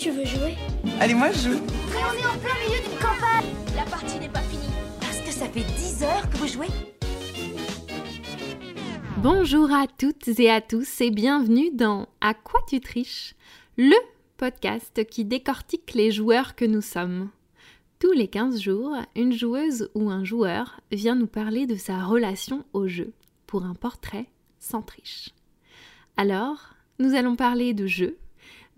Tu veux jouer Allez, moi je joue. Mais on est en plein milieu d'une campagne La partie n'est pas finie. Parce que ça fait 10 heures que vous jouez. Bonjour à toutes et à tous et bienvenue dans À quoi tu triches Le podcast qui décortique les joueurs que nous sommes. Tous les 15 jours, une joueuse ou un joueur vient nous parler de sa relation au jeu pour un portrait sans triche. Alors, nous allons parler de jeu,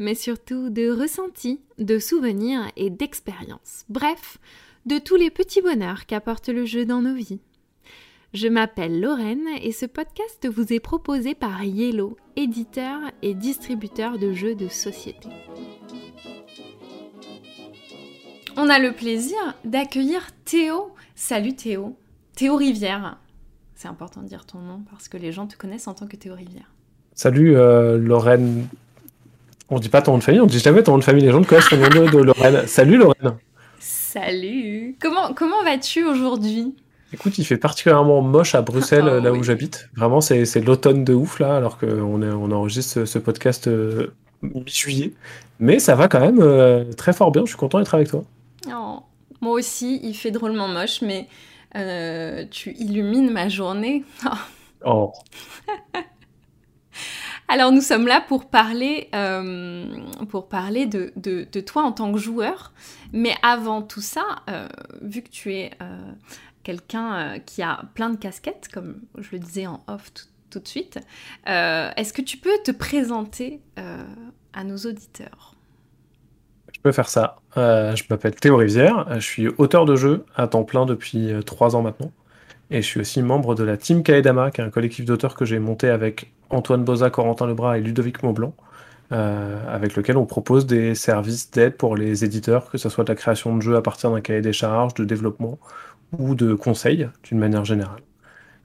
mais surtout de ressentis, de souvenirs et d'expériences. Bref, de tous les petits bonheurs qu'apporte le jeu dans nos vies. Je m'appelle Lorraine et ce podcast vous est proposé par Yellow, éditeur et distributeur de jeux de société. On a le plaisir d'accueillir Théo. Salut Théo. Théo Rivière. C'est important de dire ton nom parce que les gens te connaissent en tant que Théo Rivière. Salut euh, Lorraine. On dit pas ton nom de famille, on dit jamais ton nom de famille. Les gens te connaissent ton nom de, Lorraine. Salut Lorraine. Salut. Comment, comment vas-tu aujourd'hui? Écoute, il fait particulièrement moche à Bruxelles, Oh, là où j'habite. Vraiment, c'est l'automne de ouf là, alors qu'on on enregistre ce, ce podcast euh, mi-juillet. Mais ça va quand même euh, très fort bien. Je suis content d'être avec toi. Oh, Moi aussi, il fait drôlement moche, mais euh, tu illumines ma journée. Oh. Alors nous sommes là pour parler, euh, de, toi en tant que joueur. Mais avant tout ça, euh, vu que tu es euh, quelqu'un qui a plein de casquettes, comme je le disais en off tout, de suite, est-ce que tu peux te présenter à nos auditeurs? Je peux faire ça. Je m'appelle Théo Rivière, je suis auteur de jeux à temps plein depuis trois ans maintenant. Et je suis aussi membre de la Team Kaedama, qui est un collectif d'auteurs que j'ai monté avec Antoine Boza, Corentin Lebras et Ludovic Maublanc, euh, avec lequel on propose des services d'aide pour les éditeurs, que ce soit de la création de jeux à partir d'un cahier des charges, de développement ou de conseils d'une manière générale.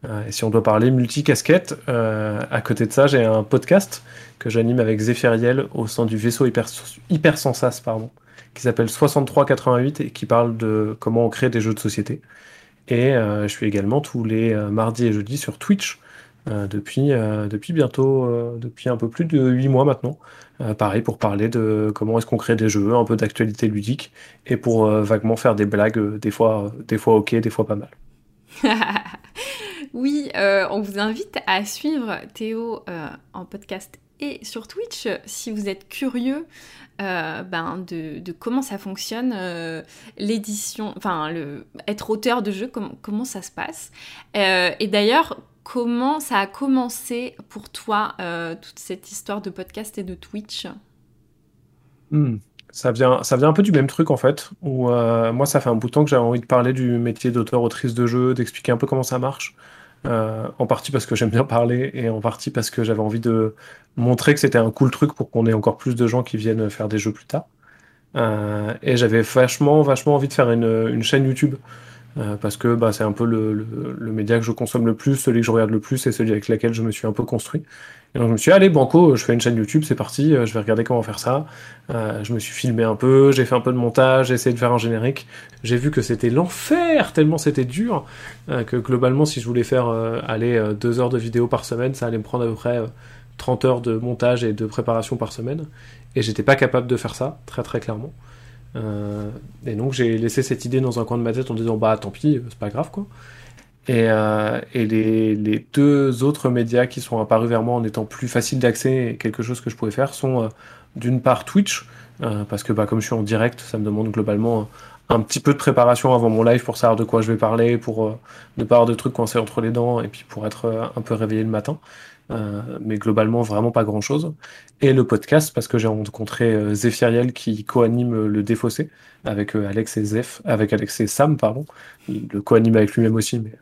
Euh, et si on doit parler multicasquette, euh, à côté de ça, j'ai un podcast que j'anime avec Zéphiriel au sein du vaisseau hyper, Hypersensas, pardon, qui s'appelle 6388 et qui parle de comment on crée des jeux de société. Et euh, je suis également tous les euh, mardis et jeudis sur Twitch euh, depuis, depuis bientôt, depuis un peu plus de 8 mois maintenant. Pareil pour parler de comment est-ce qu'on crée des jeux, un peu d'actualité ludique et pour vaguement faire des blagues, des fois, des fois ok, des fois pas mal. Oui, on vous invite à suivre Théo en podcast et sur Twitch si vous êtes curieux euh, ben, de, de comment ça fonctionne, euh, l'édition, enfin, le, être auteur de jeu, comment, ça se passe. Euh, et d'ailleurs, comment ça a commencé pour toi, toute cette histoire de podcast et de Twitch? Hmm. Ça vient, ça vient un peu du même truc en fait, où moi ça fait un bout de temps que j'avais envie de parler du métier d'auteur-autrice de jeu, d'expliquer un peu comment ça marche, Euh, en partie parce que j'aime bien parler et en partie parce que j'avais envie de montrer que c'était un cool truc pour qu'on ait encore plus de gens qui viennent faire des jeux plus tard. Euh, et j'avais vachement, vachement envie de faire une, une chaîne YouTube. Euh, parce que bah, c'est un peu le, le- le média que je consomme le plus, celui que je regarde le plus et celui avec lequel je me suis un peu construit. Et donc je me suis dit, allez, Banco, je fais une chaîne YouTube, c'est parti, euh, je vais regarder comment faire ça. Euh, je me suis filmé un peu, j'ai fait un peu de montage, j'ai essayé de faire un générique. J'ai vu que c'était l'enfer, tellement c'était dur, euh, que globalement, si je voulais faire euh, aller deux heures de vidéo par semaine, ça allait me prendre à peu près euh, 30 heures de montage et de préparation par semaine. Et j'étais pas capable de faire ça, très très clairement. Euh, et donc j'ai laissé cette idée dans un coin de ma tête en disant bah tant pis, c'est pas grave quoi. Et, euh, et les, les deux autres médias qui sont apparus vers moi en étant plus faciles d'accès et quelque chose que je pouvais faire sont euh, d'une part Twitch, euh, parce que bah, comme je suis en direct, ça me demande globalement un, petit peu de préparation avant mon live pour savoir de quoi je vais parler, pour ne pas avoir de trucs coincés entre les dents et puis pour être un peu réveillé le matin. Euh, mais globalement vraiment pas grand chose. Et le podcast parce que j'ai rencontré euh, Zéphiriel qui co-anime euh, le Défaussé avec euh, Alex et Zeph, avec Alex et Sam, pardon. Il le co-anime avec lui-même aussi, mais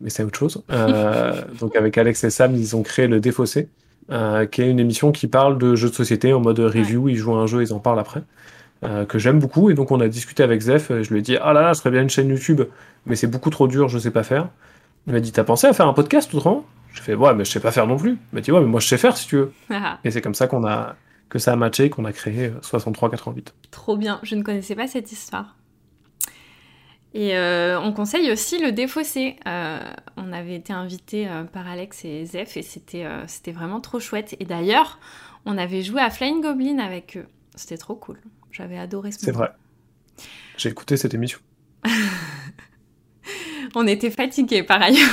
mais c'est autre chose. Euh, donc avec Alex et Sam, ils ont créé le Défaussé, euh, qui est une émission qui parle de jeux de société en mode review. Ils jouent à un jeu, ils en parlent après. euh, que j'aime beaucoup. Et donc on a discuté avec Zef. et Je lui ai dit ah là là, ce serait bien une chaîne YouTube, mais c'est beaucoup trop dur, je sais pas faire. Il m'a dit t'as pensé à faire un podcast autrement? Je fais ouais, mais je sais pas faire non plus. Il m'a dit ouais, mais moi je sais faire si tu veux. Et c'est comme ça qu'on a que ça a matché, qu'on a créé euh, 6388. Trop bien, je ne connaissais pas cette histoire. Et euh, on conseille aussi le défaussé. Euh, on avait été invité euh, par Alex et Zef et c'était euh, vraiment trop chouette. Et d'ailleurs, on avait joué à Flying Goblin avec eux C'était trop cool. J'avais adoré ce C'est moment. vrai. J'ai écouté cette émission. On était fatigués par ailleurs.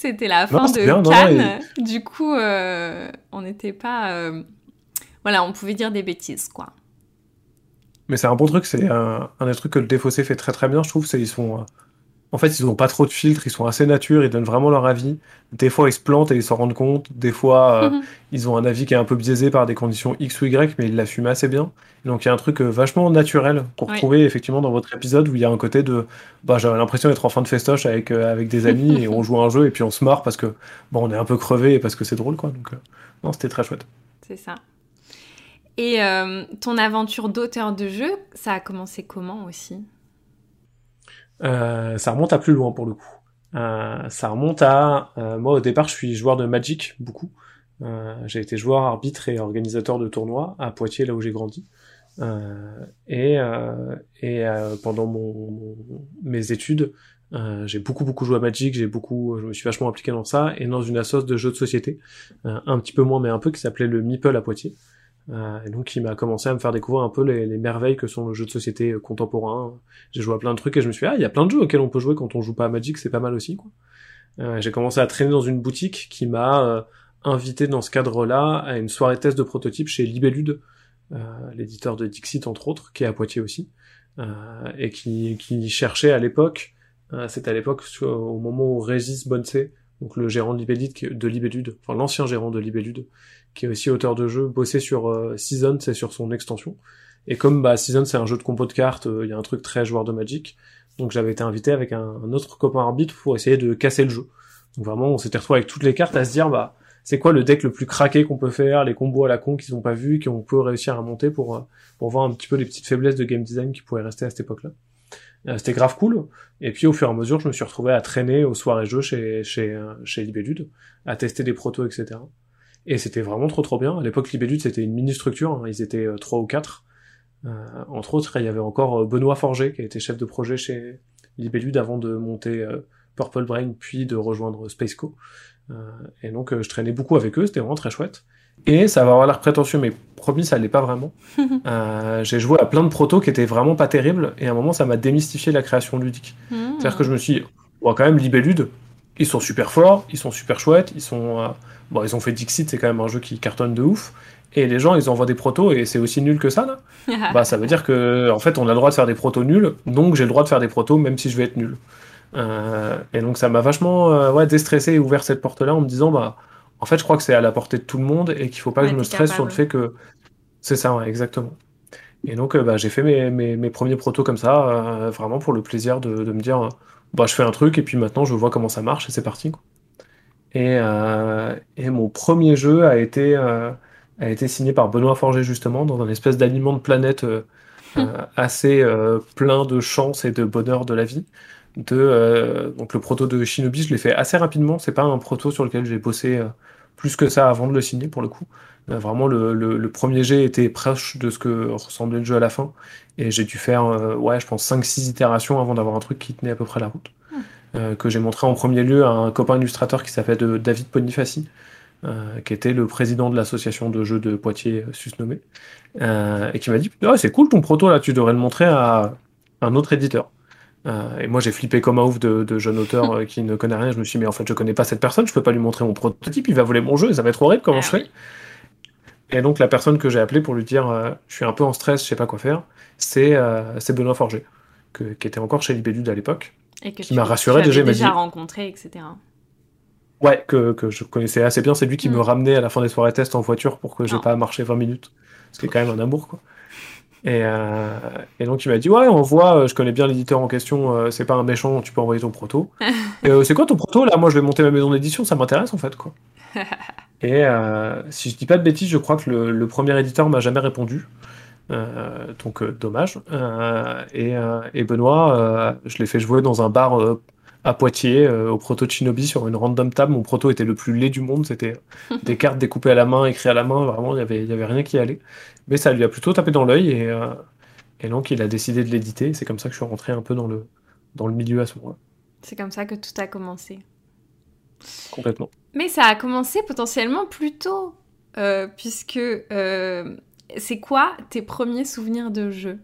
C'était la fin Non, de bien, non, Cannes. Du coup, euh, on n'était pas. euh, Voilà, on pouvait dire des bêtises, quoi. Mais c'est un bon truc, c'est un, un des trucs que le défaussé fait très très bien, je trouve, c'est ils sont... En fait, ils ont pas trop de filtres, ils sont assez nature, ils donnent vraiment leur avis. Des fois, ils se plantent et ils s'en rendent compte. Des fois, euh, Mhm. ils ont un avis qui est un peu biaisé par des conditions X ou Y, mais ils l'assument assez bien. Et donc, il y a un truc euh, vachement naturel qu'on Oui. retrouvait effectivement dans votre épisode où il y a un côté de. Bah, j'avais l'impression d'être en fin de festoche avec, euh, avec des amis et on joue à un jeu et puis on se marre parce que bon, on est un peu crevé et parce que c'est drôle, quoi. Donc, non, c'était très chouette. C'est ça. Et ton aventure d'auteur de jeu, ça a commencé comment aussi? Ça remonte à plus loin pour le coup. Euh, ça remonte à euh, moi au départ je suis joueur de Magic beaucoup. Euh, j'ai été joueur arbitre et organisateur de tournois à Poitiers là où j'ai grandi. Euh, et euh, et euh, pendant mon, mes études euh, j'ai beaucoup beaucoup joué à Magic, j'ai beaucoup je me suis vachement impliqué dans ça et dans une assoce de jeux de société euh, un petit peu moins mais un peu qui s'appelait le Meeple à Poitiers. Euh, donc il m'a commencé à me faire découvrir un peu les, les merveilles que sont le jeu de société contemporain, j'ai joué à plein de trucs et je me suis dit, ah, il y a plein de jeux auxquels on peut jouer quand on joue pas à Magic, c'est pas mal aussi, quoi. Euh, j'ai commencé à traîner dans une boutique qui m'a euh, invité dans ce cadre-là à une soirée test de prototype chez Libellude, euh, l'éditeur de Dixit entre autres, qui est à Poitiers aussi, euh, et qui, qui cherchait à l'époque, euh, c'était à l'époque au moment où Régis Bonsé, donc le gérant de Libellude, de Libellude, enfin l'ancien gérant de Libellude, qui est aussi auteur de jeux, bossait sur euh, Season, c'est sur son extension. Et comme bah, Season c'est un jeu de compo de cartes, euh, il y a un truc très joueur de Magic, donc j'avais été invité avec un, autre copain arbitre pour essayer de casser le jeu. Donc vraiment on s'était retrouvé avec toutes les cartes à se dire bah c'est quoi le deck le plus craqué qu'on peut faire, les combos à la con qu'ils ont pas vu, qu'on peut réussir à monter pour euh, pour voir un petit peu les petites faiblesses de game design qui pourraient rester à cette époque-là. C'était grave cool. Et puis au fur et à mesure, je me suis retrouvé à traîner aux soirées jeux chez chez chez à tester des protos, etc. Et c'était vraiment trop trop bien. À l'époque, Libellude c'était une mini structure, hein. ils étaient euh, trois ou quatre. Euh, entre autres, il y avait encore euh, Benoît Forger qui été chef de projet chez Libellude avant de monter Purple Brain puis de rejoindre Spaceco. Euh, et donc je traînais beaucoup avec eux, c'était vraiment très chouette. Et ça va avoir l'air prétentieux, mais promis, ça l'est pas vraiment. Euh, j'ai joué à plein de protos qui étaient vraiment pas terribles, et à un moment, ça m'a démystifié la création ludique. C'est-à-dire que je me suis dit, quand même, Libellude, ils sont super forts, ils sont super chouettes, ils sont, euh, bon, ils ont fait Dixit, c'est quand même un jeu qui cartonne de ouf, et les gens, ils envoient des protos, et c'est aussi nul que ça, là. bah, ça veut dire que, en fait, on a le droit de faire des protos nuls, donc j'ai le droit de faire des protos, même si je vais être nul. Euh, et donc, ça m'a vachement, euh, ouais, déstressé et ouvert cette porte-là en me disant, bah, en fait, je crois que c'est à la portée de tout le monde, et qu'il faut pas Ouais, que je me stresse sur le fait que, c'est ça, ouais, exactement. Et donc, euh, bah, j'ai fait mes, mes, mes premiers protos comme ça, euh, vraiment pour le plaisir de, de me dire, bah, je fais un truc et puis maintenant je vois comment ça marche et c'est parti, quoi. Et, euh, et mon premier jeu a été, euh, a été signé par Benoît Forger justement dans un espèce d'aliment de planète euh, euh, assez euh, plein de chance et de bonheur de la vie. De, euh, donc le proto de Shinobi, je l'ai fait assez rapidement. C'est pas un proto sur lequel j'ai bossé euh, plus que ça avant de le signer pour le coup. Vraiment, le, le, le premier jet était proche de ce que ressemblait le jeu à la fin. Et j'ai dû faire, euh, ouais, je pense 5-6 itérations avant d'avoir un truc qui tenait à peu près la route. Euh, que j'ai montré en premier lieu à un copain illustrateur qui s'appelle de- David Bonifaci, euh, qui était le président de l'association de jeux de Poitiers euh, susnommé, euh, et qui m'a dit Ah, c'est cool ton proto là, tu devrais le montrer à un autre éditeur. Euh, et moi j'ai flippé comme un ouf de, de jeune auteur euh, qui ne connaît rien. Je me suis dit mais en fait je connais pas cette personne, je peux pas lui montrer mon prototype, il va voler mon jeu, ça va être horrible, comment Ah je fais oui. Et donc la personne que j'ai appelée pour lui dire euh, je suis un peu en stress, je sais pas quoi faire, c'est euh, c'est Benoît Forger, que- qui était encore chez Libellude à l'époque. Et que qui m'a rassuré, déjà, déjà dit- rencontré, etc. Ouais, que, que je connaissais assez bien. C'est lui qui Mm. me ramenait à la fin des soirées test en voiture pour que j'ai Oh. pas à marcher 20 minutes. Ce qui est quand même un amour, quoi. Et, euh, et donc il m'a dit ouais on voit, euh, je connais bien l'éditeur en question, euh, c'est pas un méchant, tu peux envoyer ton proto. Euh, c'est quoi ton proto là? Moi je vais monter ma maison d'édition, ça m'intéresse en fait quoi. Et si je dis pas de bêtises, je crois que le, le premier éditeur m'a jamais répondu. Euh, donc euh, dommage. Euh, et, et Benoît, je l'ai fait jouer dans un bar à Poitiers euh, au proto de Shinobi sur une random table. Mon proto était le plus laid du monde. C'était des cartes découpées à la main, écrites à la main. Vraiment, il y avait, y avait rien qui allait. Mais ça lui a plutôt tapé dans l'œil et, euh, et donc il a décidé de l'éditer. C'est comme ça que je suis rentré un peu dans le, dans le milieu à ce moment-là. C'est comme ça que tout a commencé. Complètement. Mais ça a commencé potentiellement plus tôt, euh, puisque c'est quoi tes premiers souvenirs de jeu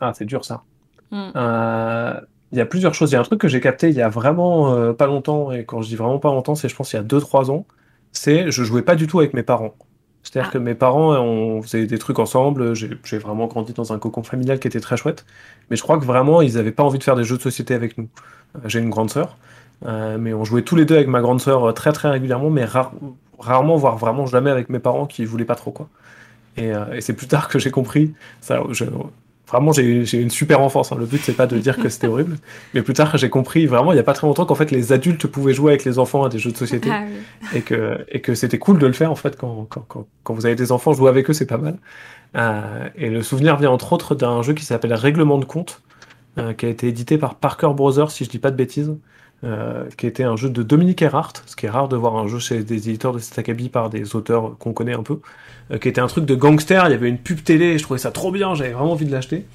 Ah, c'est dur ça. Hmm. Euh, Il y a plusieurs choses. Il y a un truc que j'ai capté il y a vraiment euh, pas longtemps, et quand je dis vraiment pas longtemps, c'est je pense il y a 2-3 ans, c'est je jouais pas du tout avec mes parents. C'est-à-dire Ah. que mes parents, on faisait des trucs ensemble, j'ai vraiment grandi dans un cocon familial qui était très chouette, mais je crois que vraiment ils avaient pas envie de faire des jeux de société avec nous. Euh, J'ai une grande sœur, euh, mais on jouait tous les deux avec ma grande sœur euh, très très régulièrement, mais rare- rarement, voire vraiment jamais avec mes parents qui voulaient pas trop quoi. Et, euh, et c'est plus tard que j'ai compris, ça, je- vraiment j'ai une super enfance, hein. le but c'est pas de dire que c'était horrible, mais plus tard j'ai compris vraiment il y a pas très longtemps qu'en fait les adultes pouvaient jouer avec les enfants à des jeux de société Ah oui. et que, et que c'était cool de le faire en fait quand, quand, quand, quand vous avez des enfants, jouer avec eux c'est pas mal. Euh, et le souvenir vient entre autres d'un jeu qui s'appelle Règlement de compte, euh, qui a été édité par Parker Brothers si je dis pas de bêtises, euh, qui était un jeu de Dominique Erhardt, ce qui est rare de voir un jeu chez des éditeurs de cet acabit par des auteurs qu'on connaît un peu, euh, qui était un truc de gangster, il y avait une pub télé, et je trouvais ça trop bien, j'avais vraiment envie de l'acheter.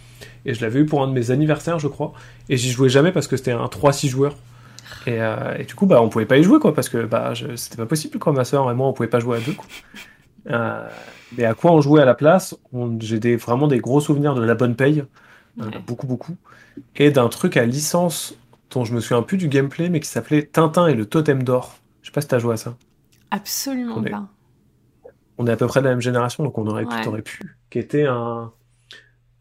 Et je l'avais eu pour un de mes anniversaires, je crois. Et j'y jouais jamais parce que c'était un 3-6 joueurs. Et, euh, et du coup, bah, on pouvait pas y jouer, quoi, parce que bah, c'était pas possible, quoi. Ma soeur et moi, on pouvait pas jouer à deux, quoi. Euh, mais à quoi on jouait à la place? J'ai des, vraiment des gros souvenirs de la bonne paye, euh, Ouais. beaucoup, beaucoup, et d'un truc à licence dont je me souviens plus du gameplay, mais qui s'appelait Tintin et le Totem d'or. Je sais pas si t'as joué à ça. Absolument On est- pas. On est à peu près de la même génération, donc on aurait pu, t'aurais pu. Qui était un.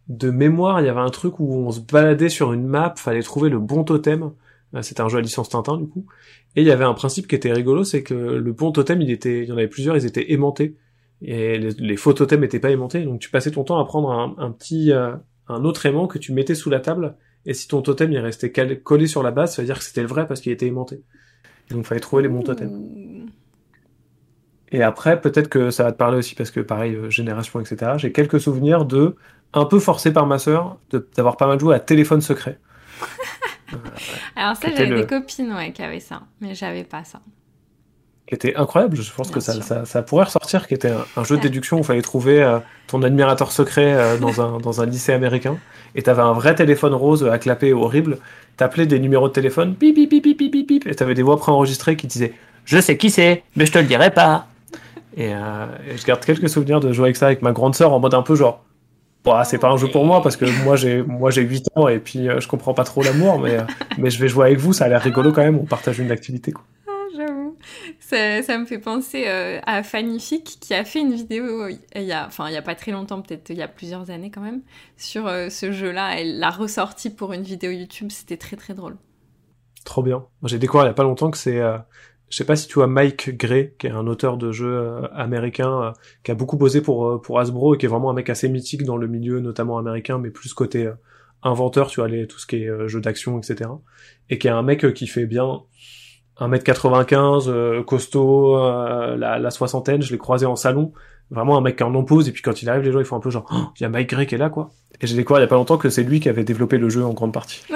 De mémoire, il y avait un truc où on se baladait sur une map, fallait trouver le bon totem. Euh, C'était un jeu à licence Tintin, du coup. Et il y avait un principe qui était rigolo, c'est que le bon totem, il était, il y en avait plusieurs, ils étaient aimantés. Et les, les faux totems n'étaient pas aimantés, donc tu passais ton temps à prendre un, un petit, euh, un autre aimant que tu mettais sous la table. Et si ton totem, il restait collé sur la base, ça veut dire que c'était le vrai parce qu'il était aimanté. Et donc, fallait trouver les bons totems. Et après, peut-être que ça va te parler aussi parce que pareil, euh, génération, etc. J'ai quelques souvenirs de, un peu forcé par ma sœur, d'avoir pas mal joué à téléphone secret. Alors ça, j'avais le- des copines ouais, qui avaient ça, mais j'avais pas ça. Qui était incroyable. Je pense Bien que ça, ça, ça pourrait ressortir, qui était un, un jeu de déduction où il fallait trouver euh, ton admirateur secret euh, dans, un, dans un lycée américain. Et t'avais un vrai téléphone rose à clapper horrible. T'appelais des numéros de téléphone, bip bip bip bip bip bip, et t'avais des voix préenregistrées qui disaient Je sais qui c'est, mais je te le dirai pas. Et, euh, et je garde quelques souvenirs de jouer avec ça avec ma grande sœur en mode un peu genre Bah, c'est pas un jeu pour moi parce que moi j'ai moi j'ai 8 ans et puis je comprends pas trop l'amour mais mais je vais jouer avec vous ça a l'air rigolo quand même on partage une activité quoi. Ça, me fait penser euh, à Fannifique qui a fait une vidéo euh, il y a, enfin, il y a pas très longtemps, peut-être il y a plusieurs années quand même, sur euh, ce jeu-là. Elle l'a ressorti pour une vidéo YouTube. C'était très très drôle. Trop bien. J'ai découvert il y a pas longtemps que c'est euh, je sais pas si tu vois Mike Gray qui est un auteur de jeux euh, américain qui a beaucoup bossé pour pour Hasbro et qui est vraiment un mec assez mythique dans le milieu notamment américain mais plus côté inventeur tu vois les, tout ce qui est euh, jeu d'action etc et qui est un mec qui fait bien 1m95 euh, costaud euh, la, la soixantaine je l'ai croisé en salon vraiment un mec qui en en pose et puis quand il arrive les gens ils font un peu genre Oh, il y a Mike Gray qui est là quoi et j'ai découvert il y a pas longtemps que c'est lui qui avait développé le jeu en grande partie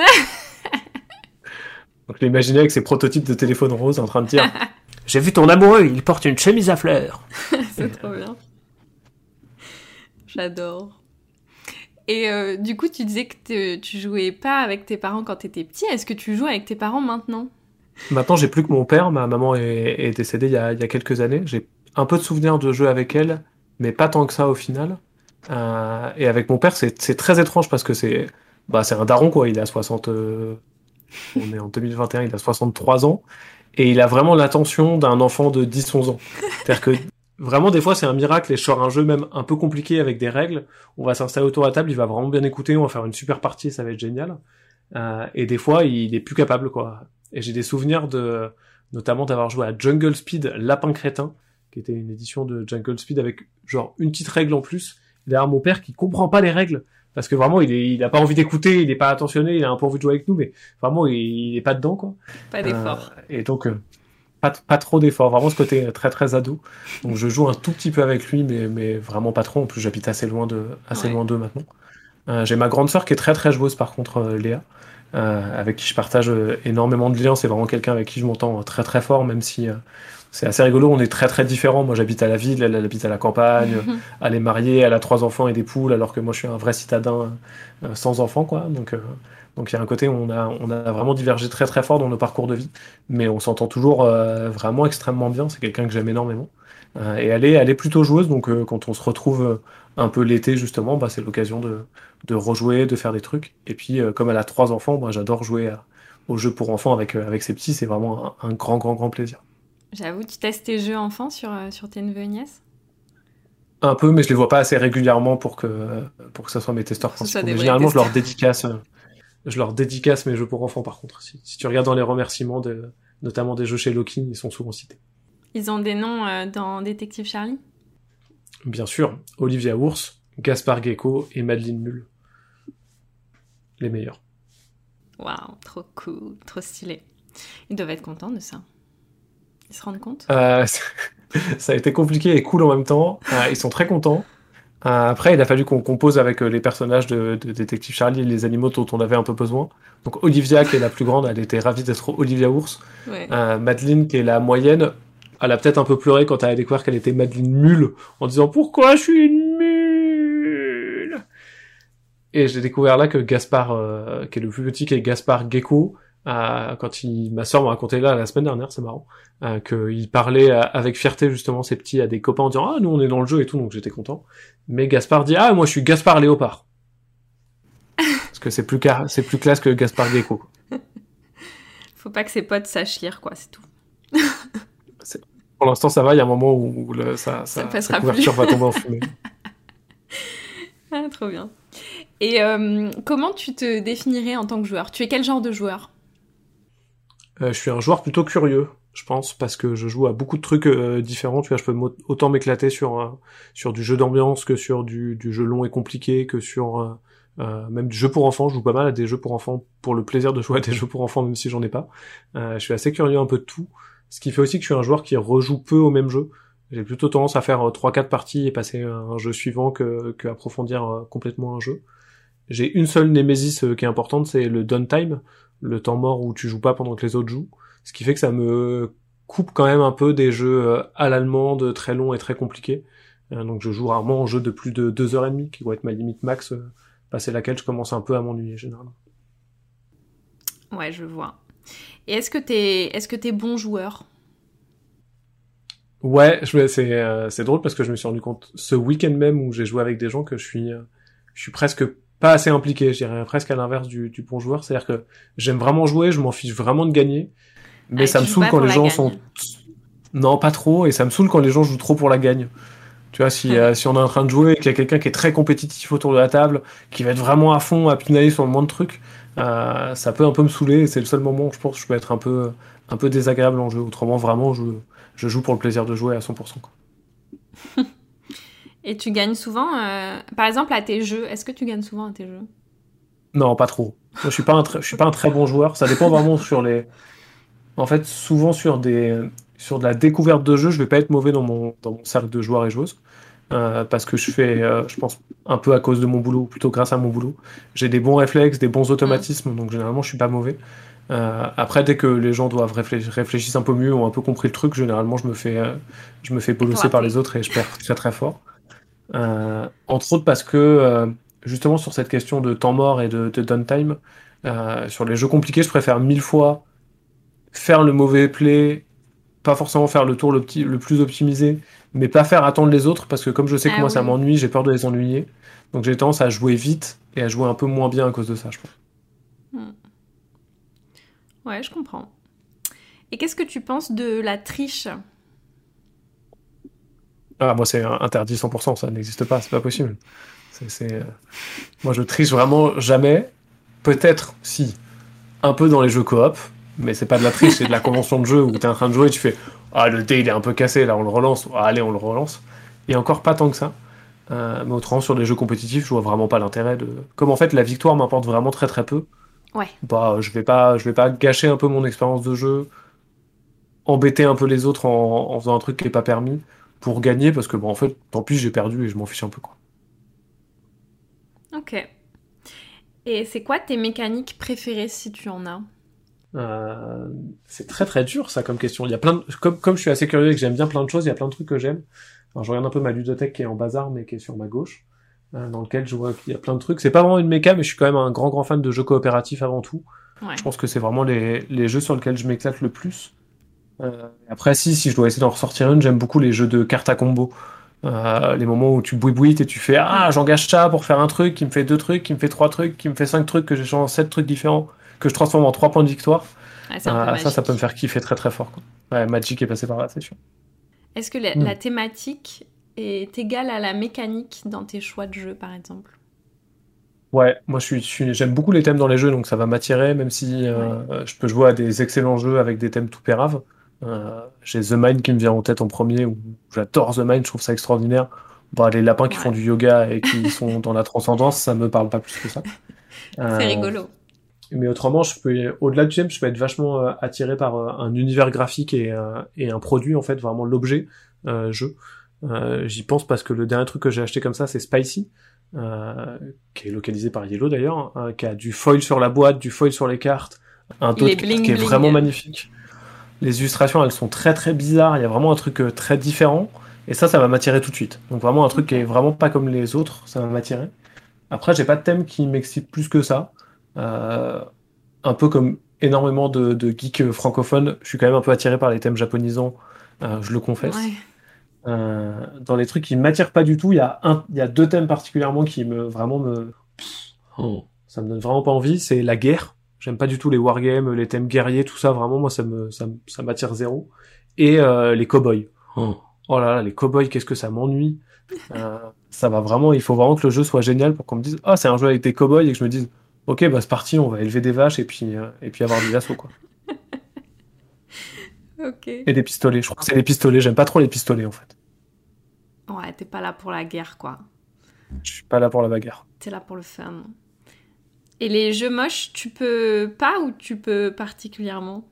donc je l'imaginais avec ses prototypes de téléphone rose en train de dire J'ai vu ton amoureux, il porte une chemise à fleurs. C'est trop bien. J'adore. Et euh, du coup, tu disais que tu jouais pas avec tes parents quand t'étais petit. Est-ce que tu joues avec tes parents maintenant? Maintenant, j'ai plus que mon père. Ma maman est, décédée il y, a, quelques années. J'ai un peu de souvenirs de jeux avec elle, mais pas tant que ça au final. Euh, et avec mon père, c'est très étrange parce que c'est bah, c'est un daron, quoi. Il a 60. euh, on est en 2021, il a 63 ans. Et il a vraiment l'attention d'un enfant de 10-11 ans. C'est-à-dire que vraiment, des fois, c'est un miracle. Et sur un jeu même un peu compliqué avec des règles, on va s'installer autour de la table, il va vraiment bien écouter, on va faire une super partie, ça va être génial. Euh, et des fois, il est plus capable, quoi. Et j'ai des souvenirs de, notamment d'avoir joué à Jungle Speed Lapin Crétin, qui était une édition de Jungle Speed avec genre une petite règle en plus. Derrière mon père qui comprend pas les règles, parce que vraiment il est, il a pas envie d'écouter, il est pas attentionné, il a un peu envie de jouer avec nous, mais vraiment il, il est pas dedans quoi. Pas d'effort. Euh, et donc euh, pas, pas trop d'efforts, vraiment ce côté très très ado. Donc je joue un tout petit peu avec lui, mais, mais vraiment pas trop. En plus j'habite assez loin de, assez Ouais. loin d'eux maintenant. Euh, j'ai ma grande sœur qui est très très joueuse par contre, Léa, euh, avec qui je partage euh, énormément de liens. C'est vraiment quelqu'un avec qui je m'entends euh, très très fort, même si euh, c'est assez rigolo. On est très très différents. Moi j'habite à la ville, elle, elle habite à la campagne. Elle est mariée, elle a trois enfants et des poules, alors que moi je suis un vrai citadin euh, sans enfants, quoi. Donc euh, donc il y a un côté où on a on a vraiment divergé très très fort dans nos parcours de vie, mais on s'entend toujours euh, vraiment extrêmement bien. C'est quelqu'un que j'aime énormément. Euh, et elle est, elle est plutôt joueuse, donc euh, quand on se retrouve euh, un peu l'été justement, bah, c'est l'occasion de, de rejouer, de faire des trucs. Et puis euh, comme elle a trois enfants, moi j'adore jouer à- aux jeux pour enfants avec, avec ses petits, c'est vraiment un, un grand, grand, grand plaisir. J'avoue, tu testes tes jeux enfants sur, euh, sur tes neveux et nièces? Un peu, mais je les vois pas assez régulièrement pour que, pour que ça soit mes testeurs principaux. Mais généralement, je leur dédicace, je leur dédicace mes jeux pour enfants par contre. Si, si tu regardes dans les remerciements, de, notamment des jeux chez Loki, ils sont souvent cités. Ils ont des noms euh, dans Détective Charlie? Bien sûr, Olivia Ours, Gaspard Gecko et Madeleine Mule. Les meilleurs. Waouh, trop cool, trop stylé. Ils doivent être contents de ça. Ils se rendent compte? Euh, ça a été compliqué et cool en même temps. Euh, ils sont très contents. Euh, après, il a fallu qu'on compose avec les personnages de, de Détective Charlie et les animaux dont on avait un peu besoin. Donc Olivia, qui est la plus grande, elle était ravie d'être Olivia Ours. Ouais. Madeleine, qui est la moyenne, elle a peut-être un peu pleuré quand elle a découvert qu'elle était Madeleine Mule, en disant pourquoi je suis une mule? Et j'ai découvert là que Gaspard, euh, qui est le plus petit, qui est Gaspard Gecko, euh, quand il, ma soeur m'a raconté là la semaine dernière, c'est marrant, euh, qu'il parlait euh, avec fierté justement ses petits à des copains en disant ah nous on est dans le jeu et tout, donc j'étais content. Mais Gaspard dit ah moi je suis Gaspard Léopard. Parce que c'est plus, car... c'est plus classe que Gaspard Gecko. Faut pas que ses potes sachent lire, quoi, c'est tout. Pour l'instant ça va, il y a un moment où le, ça, Ça ça, passera sa couverture plus. va tomber en fumée. Ah, trop bien. Et euh, comment tu te définirais en tant que joueur? Tu es quel genre de joueur? Euh, je suis un joueur plutôt curieux, je pense, parce que je joue à beaucoup de trucs euh, différents. Tu vois, je peux autant m'éclater sur euh, sur du jeu d'ambiance que sur du, du jeu long et compliqué, que sur euh, euh, même du jeu pour enfants. Je joue pas mal à des jeux pour enfants pour le plaisir de jouer à des jeux pour enfants, même si j'en ai pas. Euh, je suis assez curieux un peu de tout, ce qui fait aussi que je suis un joueur qui rejoue peu au même jeu. J'ai plutôt tendance à faire euh, trois quatre parties et passer un jeu suivant que, que approfondir euh, complètement un jeu. J'ai une seule némésis euh, qui est importante, c'est le downtime, le temps mort où tu joues pas pendant que les autres jouent. Ce qui fait que ça me coupe quand même un peu des jeux euh, à l'allemande très longs et très compliqués. Euh, donc je joue rarement en jeu de plus de deux heures et demie, qui va être ma limite max, euh, passer laquelle je commence un peu à m'ennuyer généralement. Ouais, je vois. Et est-ce que t'es est-ce que t'es bon joueur? Ouais, c'est euh, c'est drôle parce que je me suis rendu compte ce week-end même où j'ai joué avec des gens que je suis euh, je suis presque pas assez impliqué, je dirais presque à l'inverse du, du bon joueur, c'est-à-dire que j'aime vraiment jouer, je m'en fiche vraiment de gagner, mais Ah, ça me saoule quand les gens gagne. sont non pas trop et ça me saoule quand les gens jouent trop pour la gagne. Tu vois, si, euh, si on est en train de jouer et qu'il y a quelqu'un qui est très compétitif autour de la table, qui va être vraiment à fond, à pinailler sur le moins de trucs, euh, ça peut un peu me saouler c'est le seul moment où je pense que je peux être un peu, un peu désagréable en jeu. Autrement, vraiment, je, je joue pour le plaisir de jouer à 100%. quoi. Et tu gagnes souvent euh, Par exemple, à tes jeux, est-ce que tu gagnes souvent à tes jeux? Non, pas trop. Moi, je suis pas un je suis pas un très bon joueur. Ça dépend vraiment sur les. En fait, souvent sur des, sur de la découverte de jeux, je vais pas être mauvais dans mon, dans mon cercle de joueurs et joueuses. Euh, parce que je fais, euh, je pense, un peu à cause de mon boulot, ou plutôt grâce à mon boulot. J'ai des bons réflexes, des bons automatismes, donc généralement je suis pas mauvais. Euh, après, dès que les gens doivent réfléchir, réfléchissent un peu mieux, ont un peu compris le truc, généralement je me fais, je me fais bolosser par les autres et je perds très très fort. Entre autres parce que justement sur cette question de temps mort et de, de downtime, sur les jeux compliqués, je préfère mille fois faire le mauvais play, pas forcément faire le tour le, petit, le plus optimisé, mais pas faire attendre les autres parce que comme je sais que Ah moi ça m'ennuie, j'ai peur de les ennuyer. Donc j'ai tendance à jouer vite et à jouer un peu moins bien à cause de ça, je pense. Ouais, je comprends. Et qu'est-ce que tu penses de la triche? Ah, moi c'est interdit 100%, ça n'existe pas, c'est pas possible. C'est, c'est, euh, Moi je triche vraiment jamais. Peut-être si, un peu dans les jeux coop, mais c'est pas de la triche, c'est de la convention de jeu où t'es en train de jouer et tu fais Ah, le dé il est un peu cassé, là on le relance, Ah, allez on le relance. Et encore pas tant que ça. Euh, mais autrement, sur des jeux compétitifs, je vois vraiment pas l'intérêt de. Comme en fait la victoire m'importe vraiment très très peu, Ouais. bah je vais pas, je vais pas gâcher un peu mon expérience de jeu, embêter un peu les autres en, en faisant un truc qui est pas permis pour gagner parce que bon en fait tant pis j'ai perdu et je m'en fiche un peu quoi. Ok. Et c'est quoi tes mécaniques préférées si tu en as? Euh, c'est très très dur ça comme question. Il y a plein de... comme comme je suis assez curieux et que j'aime bien plein de choses, il y a plein de trucs que j'aime. Alors, je regarde un peu ma ludothèque qui est en bazar mais qui est sur ma gauche, euh, dans lequel je vois qu'il y a plein de trucs. C'est pas vraiment une méca mais je suis quand même un grand grand fan de jeux coopératifs avant tout. Ouais. Je pense que c'est vraiment les, les jeux sur lesquels je m'éclate le plus. Euh, après, si, si je dois essayer d'en ressortir une, j'aime beaucoup les jeux de cartes à combo. Euh, les moments où tu bouibouites et tu fais Ah, j'engage ça pour faire un truc qui me fait deux trucs, qui me fait trois trucs, qui me fait cinq trucs, que j'échange sept trucs différents, que je transforme en trois points de victoire. Ah, Euh, ça, ça peut me faire kiffer très très fort. Quoi. Ouais, Magic est passé par là, c'est sûr. Est-ce que la, Hmm. la thématique est égale à la mécanique dans tes choix de jeu, par exemple? Ouais, moi je suis, j'aime beaucoup les thèmes dans les jeux, donc ça va m'attirer, même si euh, je peux jouer à des excellents jeux avec des thèmes tout péraves. Euh, j'ai The Mind qui me vient en tête en premier, où j'adore The Mind, je trouve ça extraordinaire. Bon, les lapins qui Ouais. font du yoga et qui sont dans la transcendance, ça me parle pas plus que ça. C'est Euh, rigolo. Mais autrement, je peux, au-delà du thème, je peux être vachement euh, attiré par euh, un univers graphique et, euh, et un produit, en fait, vraiment l'objet euh, jeu. Euh, J'y pense parce que le dernier truc que j'ai acheté comme ça, c'est Spicy, euh, qui est localisé par Yellow d'ailleurs, hein, qui a du foil sur la boîte, du foil sur les cartes, un taux de cartes qui est bling. vraiment magnifique. Les illustrations, elles sont très très bizarres. Il y a vraiment un truc euh, très différent. Et ça, ça va m'attirer tout de suite. Donc vraiment un truc qui est vraiment pas comme les autres, ça va m'attirer. Après, j'ai pas de thème qui m'excite plus que ça. Euh, un peu comme énormément de, de geeks francophones, je suis quand même un peu attiré par les thèmes japonisants, euh, je le confesse. Ouais. Euh, dans les trucs qui m'attirent pas du tout, il y a un, il y a deux thèmes particulièrement qui me vraiment me, oh, ça me donne vraiment pas envie. C'est la guerre. J'aime pas du tout les wargames, les thèmes guerriers, tout ça. Vraiment, moi, ça me, ça, m'attire zéro. Et euh, les cowboys. Oh. oh là là, les cowboys, qu'est-ce que ça m'ennuie. Euh, ça va vraiment. Il faut vraiment que le jeu soit génial pour qu'on me dise, ah, c'est un jeu avec des cowboys et que je me dise, ok, bah c'est parti, on va élever des vaches et puis euh, et puis avoir des assauts quoi. Ok. Et des pistolets. Je crois que c'est les pistolets. J'aime pas trop les pistolets en fait. Ouais, t'es pas là pour la guerre, quoi. Je suis pas là pour la bagarre. T'es là pour le fun. Et les jeux moches, tu peux pas ou tu peux particulièrement?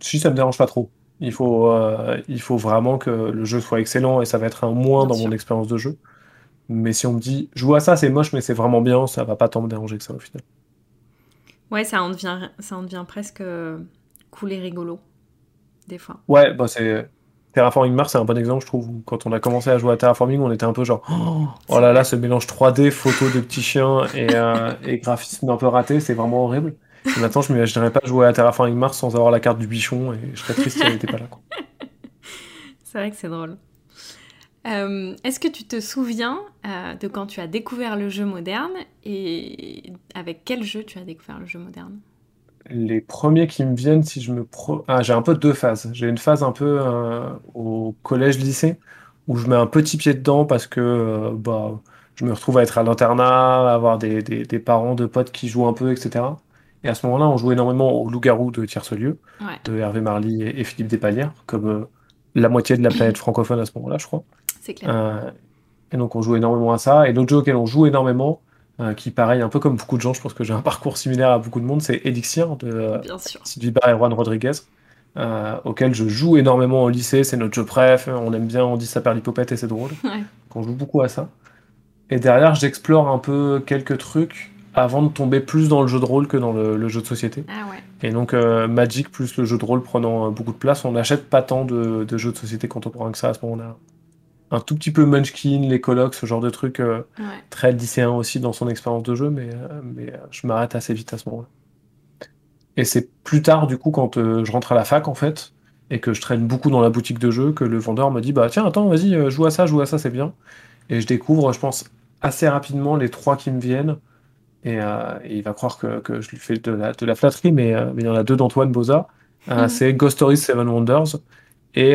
Si ça me dérange pas trop. Il faut, euh, il faut vraiment que le jeu soit excellent et ça va être un moins Bien dans sûr. mon expérience de jeu. Mais si on me dit, joue à ça, c'est moche, mais c'est vraiment bien, ça va pas tant me déranger que ça au final. Ouais, ça en devient, ça en devient presque euh, cool et rigolo. Des fois. Ouais, bah c'est. Terraforming Mars, c'est un bon exemple, je trouve. Quand on a commencé à jouer à Terraforming, on était un peu genre, oh, oh là là, ce mélange 3D, photo de petits chiens et, euh, et graphisme un peu raté, c'est vraiment horrible. Et maintenant, je m'imaginerais pas jouer à Terraforming Mars sans avoir la carte du bichon et je serais triste si elle n'était pas là. C'est vrai que c'est drôle. Euh, Est-ce que tu te souviens euh, de quand tu as découvert le jeu moderne et avec quel jeu tu as découvert le jeu moderne? Les premiers qui me viennent, si je me pro... Ah, j'ai un peu deux phases. J'ai une phase un peu euh, au collège-lycée où je mets un petit pied dedans parce que bah, je me retrouve à être à l'internat, à avoir des, des, des parents de potes qui jouent un peu, etc. Et à ce moment-là, on joue énormément au Loup-garou de Tierce-Lieu, Ouais, de Hervé Marly et, et Philippe Despalières, comme la moitié de la planète francophone à ce moment-là, je crois. C'est clair. Euh, et donc on joue énormément à ça. Et l'autre jeu auquel on joue énormément, euh, qui pareil, un peu comme beaucoup de gens, je pense que j'ai un parcours similaire à beaucoup de monde, c'est Elixir de euh. Sylvie Barr et Juan Rodriguez, euh, auquel je joue énormément au lycée. C'est notre jeu préf, on aime bien, on dit ça perd l'hypopète et c'est drôle. Ouais. Donc on joue beaucoup à ça. Et derrière, j'explore un peu quelques trucs avant de tomber plus dans le jeu de rôle que dans le, le jeu de société. Ah ouais. Et donc euh, Magic plus le jeu de rôle prenant beaucoup de place, on n'achète pas tant de, de jeux de société contemporains que ça à ce moment-là. Un tout petit peu Munchkin, les colocs, ce genre de trucs euh, ouais. très lycéen aussi dans son expérience de jeu, mais, euh, mais euh, je m'arrête assez vite à ce moment-là. Et c'est plus tard, du coup, quand je rentre à la fac, en fait, et que je traîne beaucoup dans la boutique de jeux, que le vendeur me dit, bah tiens, attends, vas-y, joue à ça, joue à ça, c'est bien. Et je découvre, je pense, assez rapidement les trois qui me viennent. Et, euh, et il va croire que, que je lui fais de la, de la flatterie, mais, euh, mais il y en a deux d'Antoine Boza. Euh, Mhm. C'est Ghost Stories Seven Wonders et,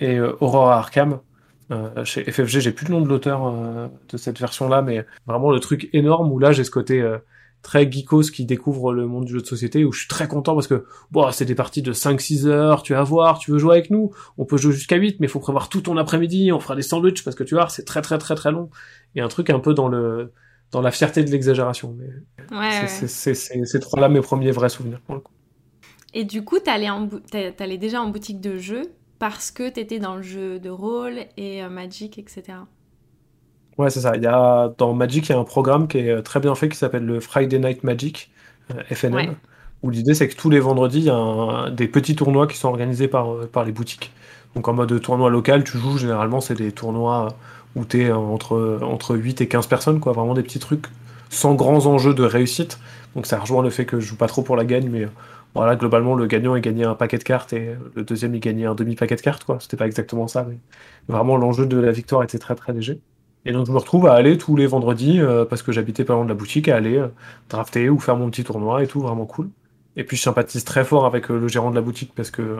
et Aurora Arkham. Euh, chez FFG, j'ai plus le nom de l'auteur euh, de cette version-là, mais vraiment le truc énorme où là j'ai ce côté euh, très geekos qui découvre le monde du jeu de société où je suis très content parce que bon, c'est des parties de 5-6 heures, tu vas voir, tu veux jouer avec nous, on peut jouer jusqu'à 8, mais il faut prévoir tout ton après-midi, on fera des sandwichs parce que tu vois, c'est très très très très long. Et un truc un peu dans le dans la fierté de l'exagération. Mais Ouais, c'est- ouais. c'est c'est- c'est- ces trois-là mes premiers vrais souvenirs pour le coup. Et du coup, t'allais en t'allais déjà en boutique de jeux parce que t'étais dans le jeu de rôle et euh, Magic, etc. Ouais, c'est ça. Il y a, dans Magic, il y a un programme qui est euh, très bien fait qui s'appelle le Friday Night Magic, euh, FNM, Ouais. où l'idée c'est que tous les vendredis, il y a un- des petits tournois qui sont organisés par, euh, par les boutiques. Donc en mode tournoi local, tu joues, généralement, c'est des tournois où tu es entre, entre 8 et 15 personnes, quoi. Vraiment des petits trucs sans grands enjeux de réussite. Donc ça rejoint le fait que je joue pas trop pour la gagne, mais euh, voilà, globalement, le gagnant, il gagnait un paquet de cartes et le deuxième, il gagnait un demi-paquet de cartes, quoi. C'était pas exactement ça, mais vraiment, l'enjeu de la victoire était très très léger. Et donc, je me retrouve à aller tous les vendredis, euh, parce que j'habitais pas loin de la boutique, à aller euh, drafter ou faire mon petit tournoi et tout, vraiment cool. Et puis, je sympathise très fort avec euh, le gérant de la boutique parce que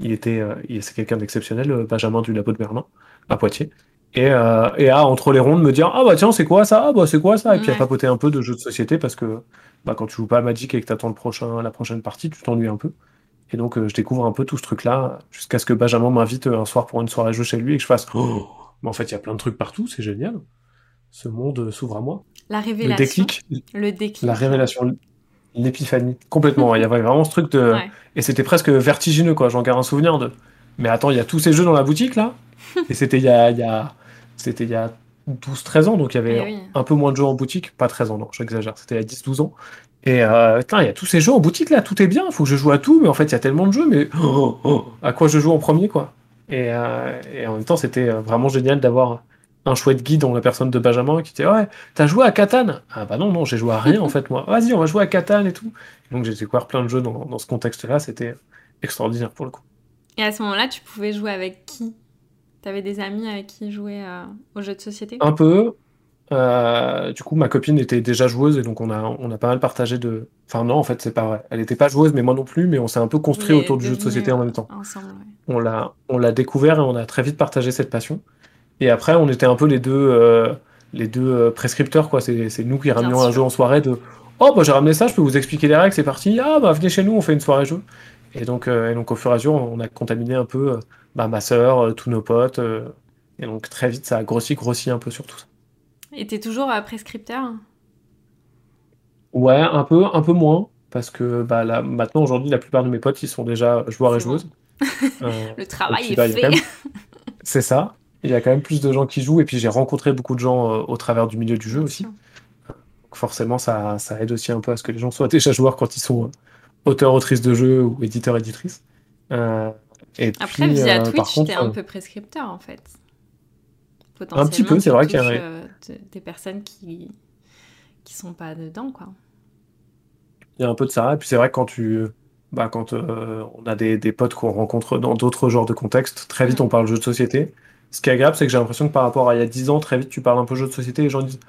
il était, c'est quelqu'un d'exceptionnel, Benjamin du Labo de Berlin, à Poitiers. Et, et à, entre les rondes, me dire Ah bah tiens, c'est quoi ça? Ah bah c'est quoi ça? Et puis à papoter un peu de jeux de société parce que bah, quand tu joues pas à Magic et que tu attends le prochain, la prochaine partie, tu t'ennuies un peu. Et donc, je découvre un peu tout ce truc-là, jusqu'à ce que Benjamin m'invite un soir pour une soirée jeu chez lui et que je fasse Oh mais en fait, il y a plein de trucs partout, c'est génial. Ce monde s'ouvre à moi. La révélation. Le déclic. Le déclic. La révélation. L'épiphanie. Complètement. il y avait vraiment ce truc de. Et c'était presque vertigineux, quoi. J'en garde un souvenir de. Mais attends, il y a tous ces jeux dans la boutique, là? Et c'était il y a. Il y a... C'était il y a 12-13 ans, donc il y avait eh un peu moins de jeux en boutique. Pas 13 ans, non, j'exagère. C'était il y a 10-12 ans. Et euh, il y a tous ces jeux en boutique, là, tout est bien. Il faut que je joue à tout, mais en fait, il y a tellement de jeux, mais oh, oh, à quoi je joue en premier, quoi? Euh, et, en même temps, c'était euh, vraiment génial d'avoir un chouette guide dans la personne de Benjamin qui était ouais t'as joué à Catan ah bah non non j'ai joué à rien en fait moi vas-y on va jouer à Catan et tout donc j'ai découvert plein de jeux dans, ce contexte là c'était extraordinaire pour le coup et à ce moment-là tu pouvais jouer avec qui? T'avais des amis avec qui jouer euh, aux jeux de société? Un peu euh, du coup, ma copine était déjà joueuse et donc on a, on a pas mal partagé de. Enfin, non, en fait, c'est pas vrai. Elle était pas joueuse, mais moi non plus, mais on s'est un peu construit autour du jeu de société en même temps. On l'a, on l'a découvert et on a très vite partagé cette passion. Et après, on était un peu les deux, euh, les deux euh, prescripteurs, quoi. C'est, c'est nous qui ramenions un jeu en soirée de. Oh, bah j'ai ramené ça, je peux vous expliquer les règles, c'est parti. Ah, bah venez chez nous, on fait une soirée jeu. Et donc, et donc au fur et à mesure, on a contaminé un peu bah, ma sœur, tous nos potes. et donc très vite, ça a grossi, grossi un peu sur tout ça. Et t'es toujours euh, prescripteur? Ouais, un peu, un peu moins, parce que bah, là, maintenant, aujourd'hui, la plupart de mes potes, ils sont déjà joueurs et joueuses. Euh, le travail est bah, fait. C'est ça. Il y a quand même plus de gens qui jouent, et puis j'ai rencontré beaucoup de gens euh, au travers du milieu du jeu aussi. Donc forcément, ça, ça aide aussi un peu à ce que les gens soient déjà joueurs quand ils sont auteurs, autrices de jeux ou éditeurs, éditrices. et Après, via Twitch, t'es un peu prescripteur en fait. Un petit peu, c'est vrai qu'il y a euh, des personnes qui qui sont pas dedans, quoi. Il y a un peu de ça, et puis c'est vrai que quand tu bah, quand euh, on a des, des potes qu'on rencontre dans d'autres genres de contextes, très vite mm. on parle jeux de société. Ce qui est agréable, c'est que j'ai l'impression que par rapport à il y a 10 ans, très vite tu parles un peu jeux de société et les gens disent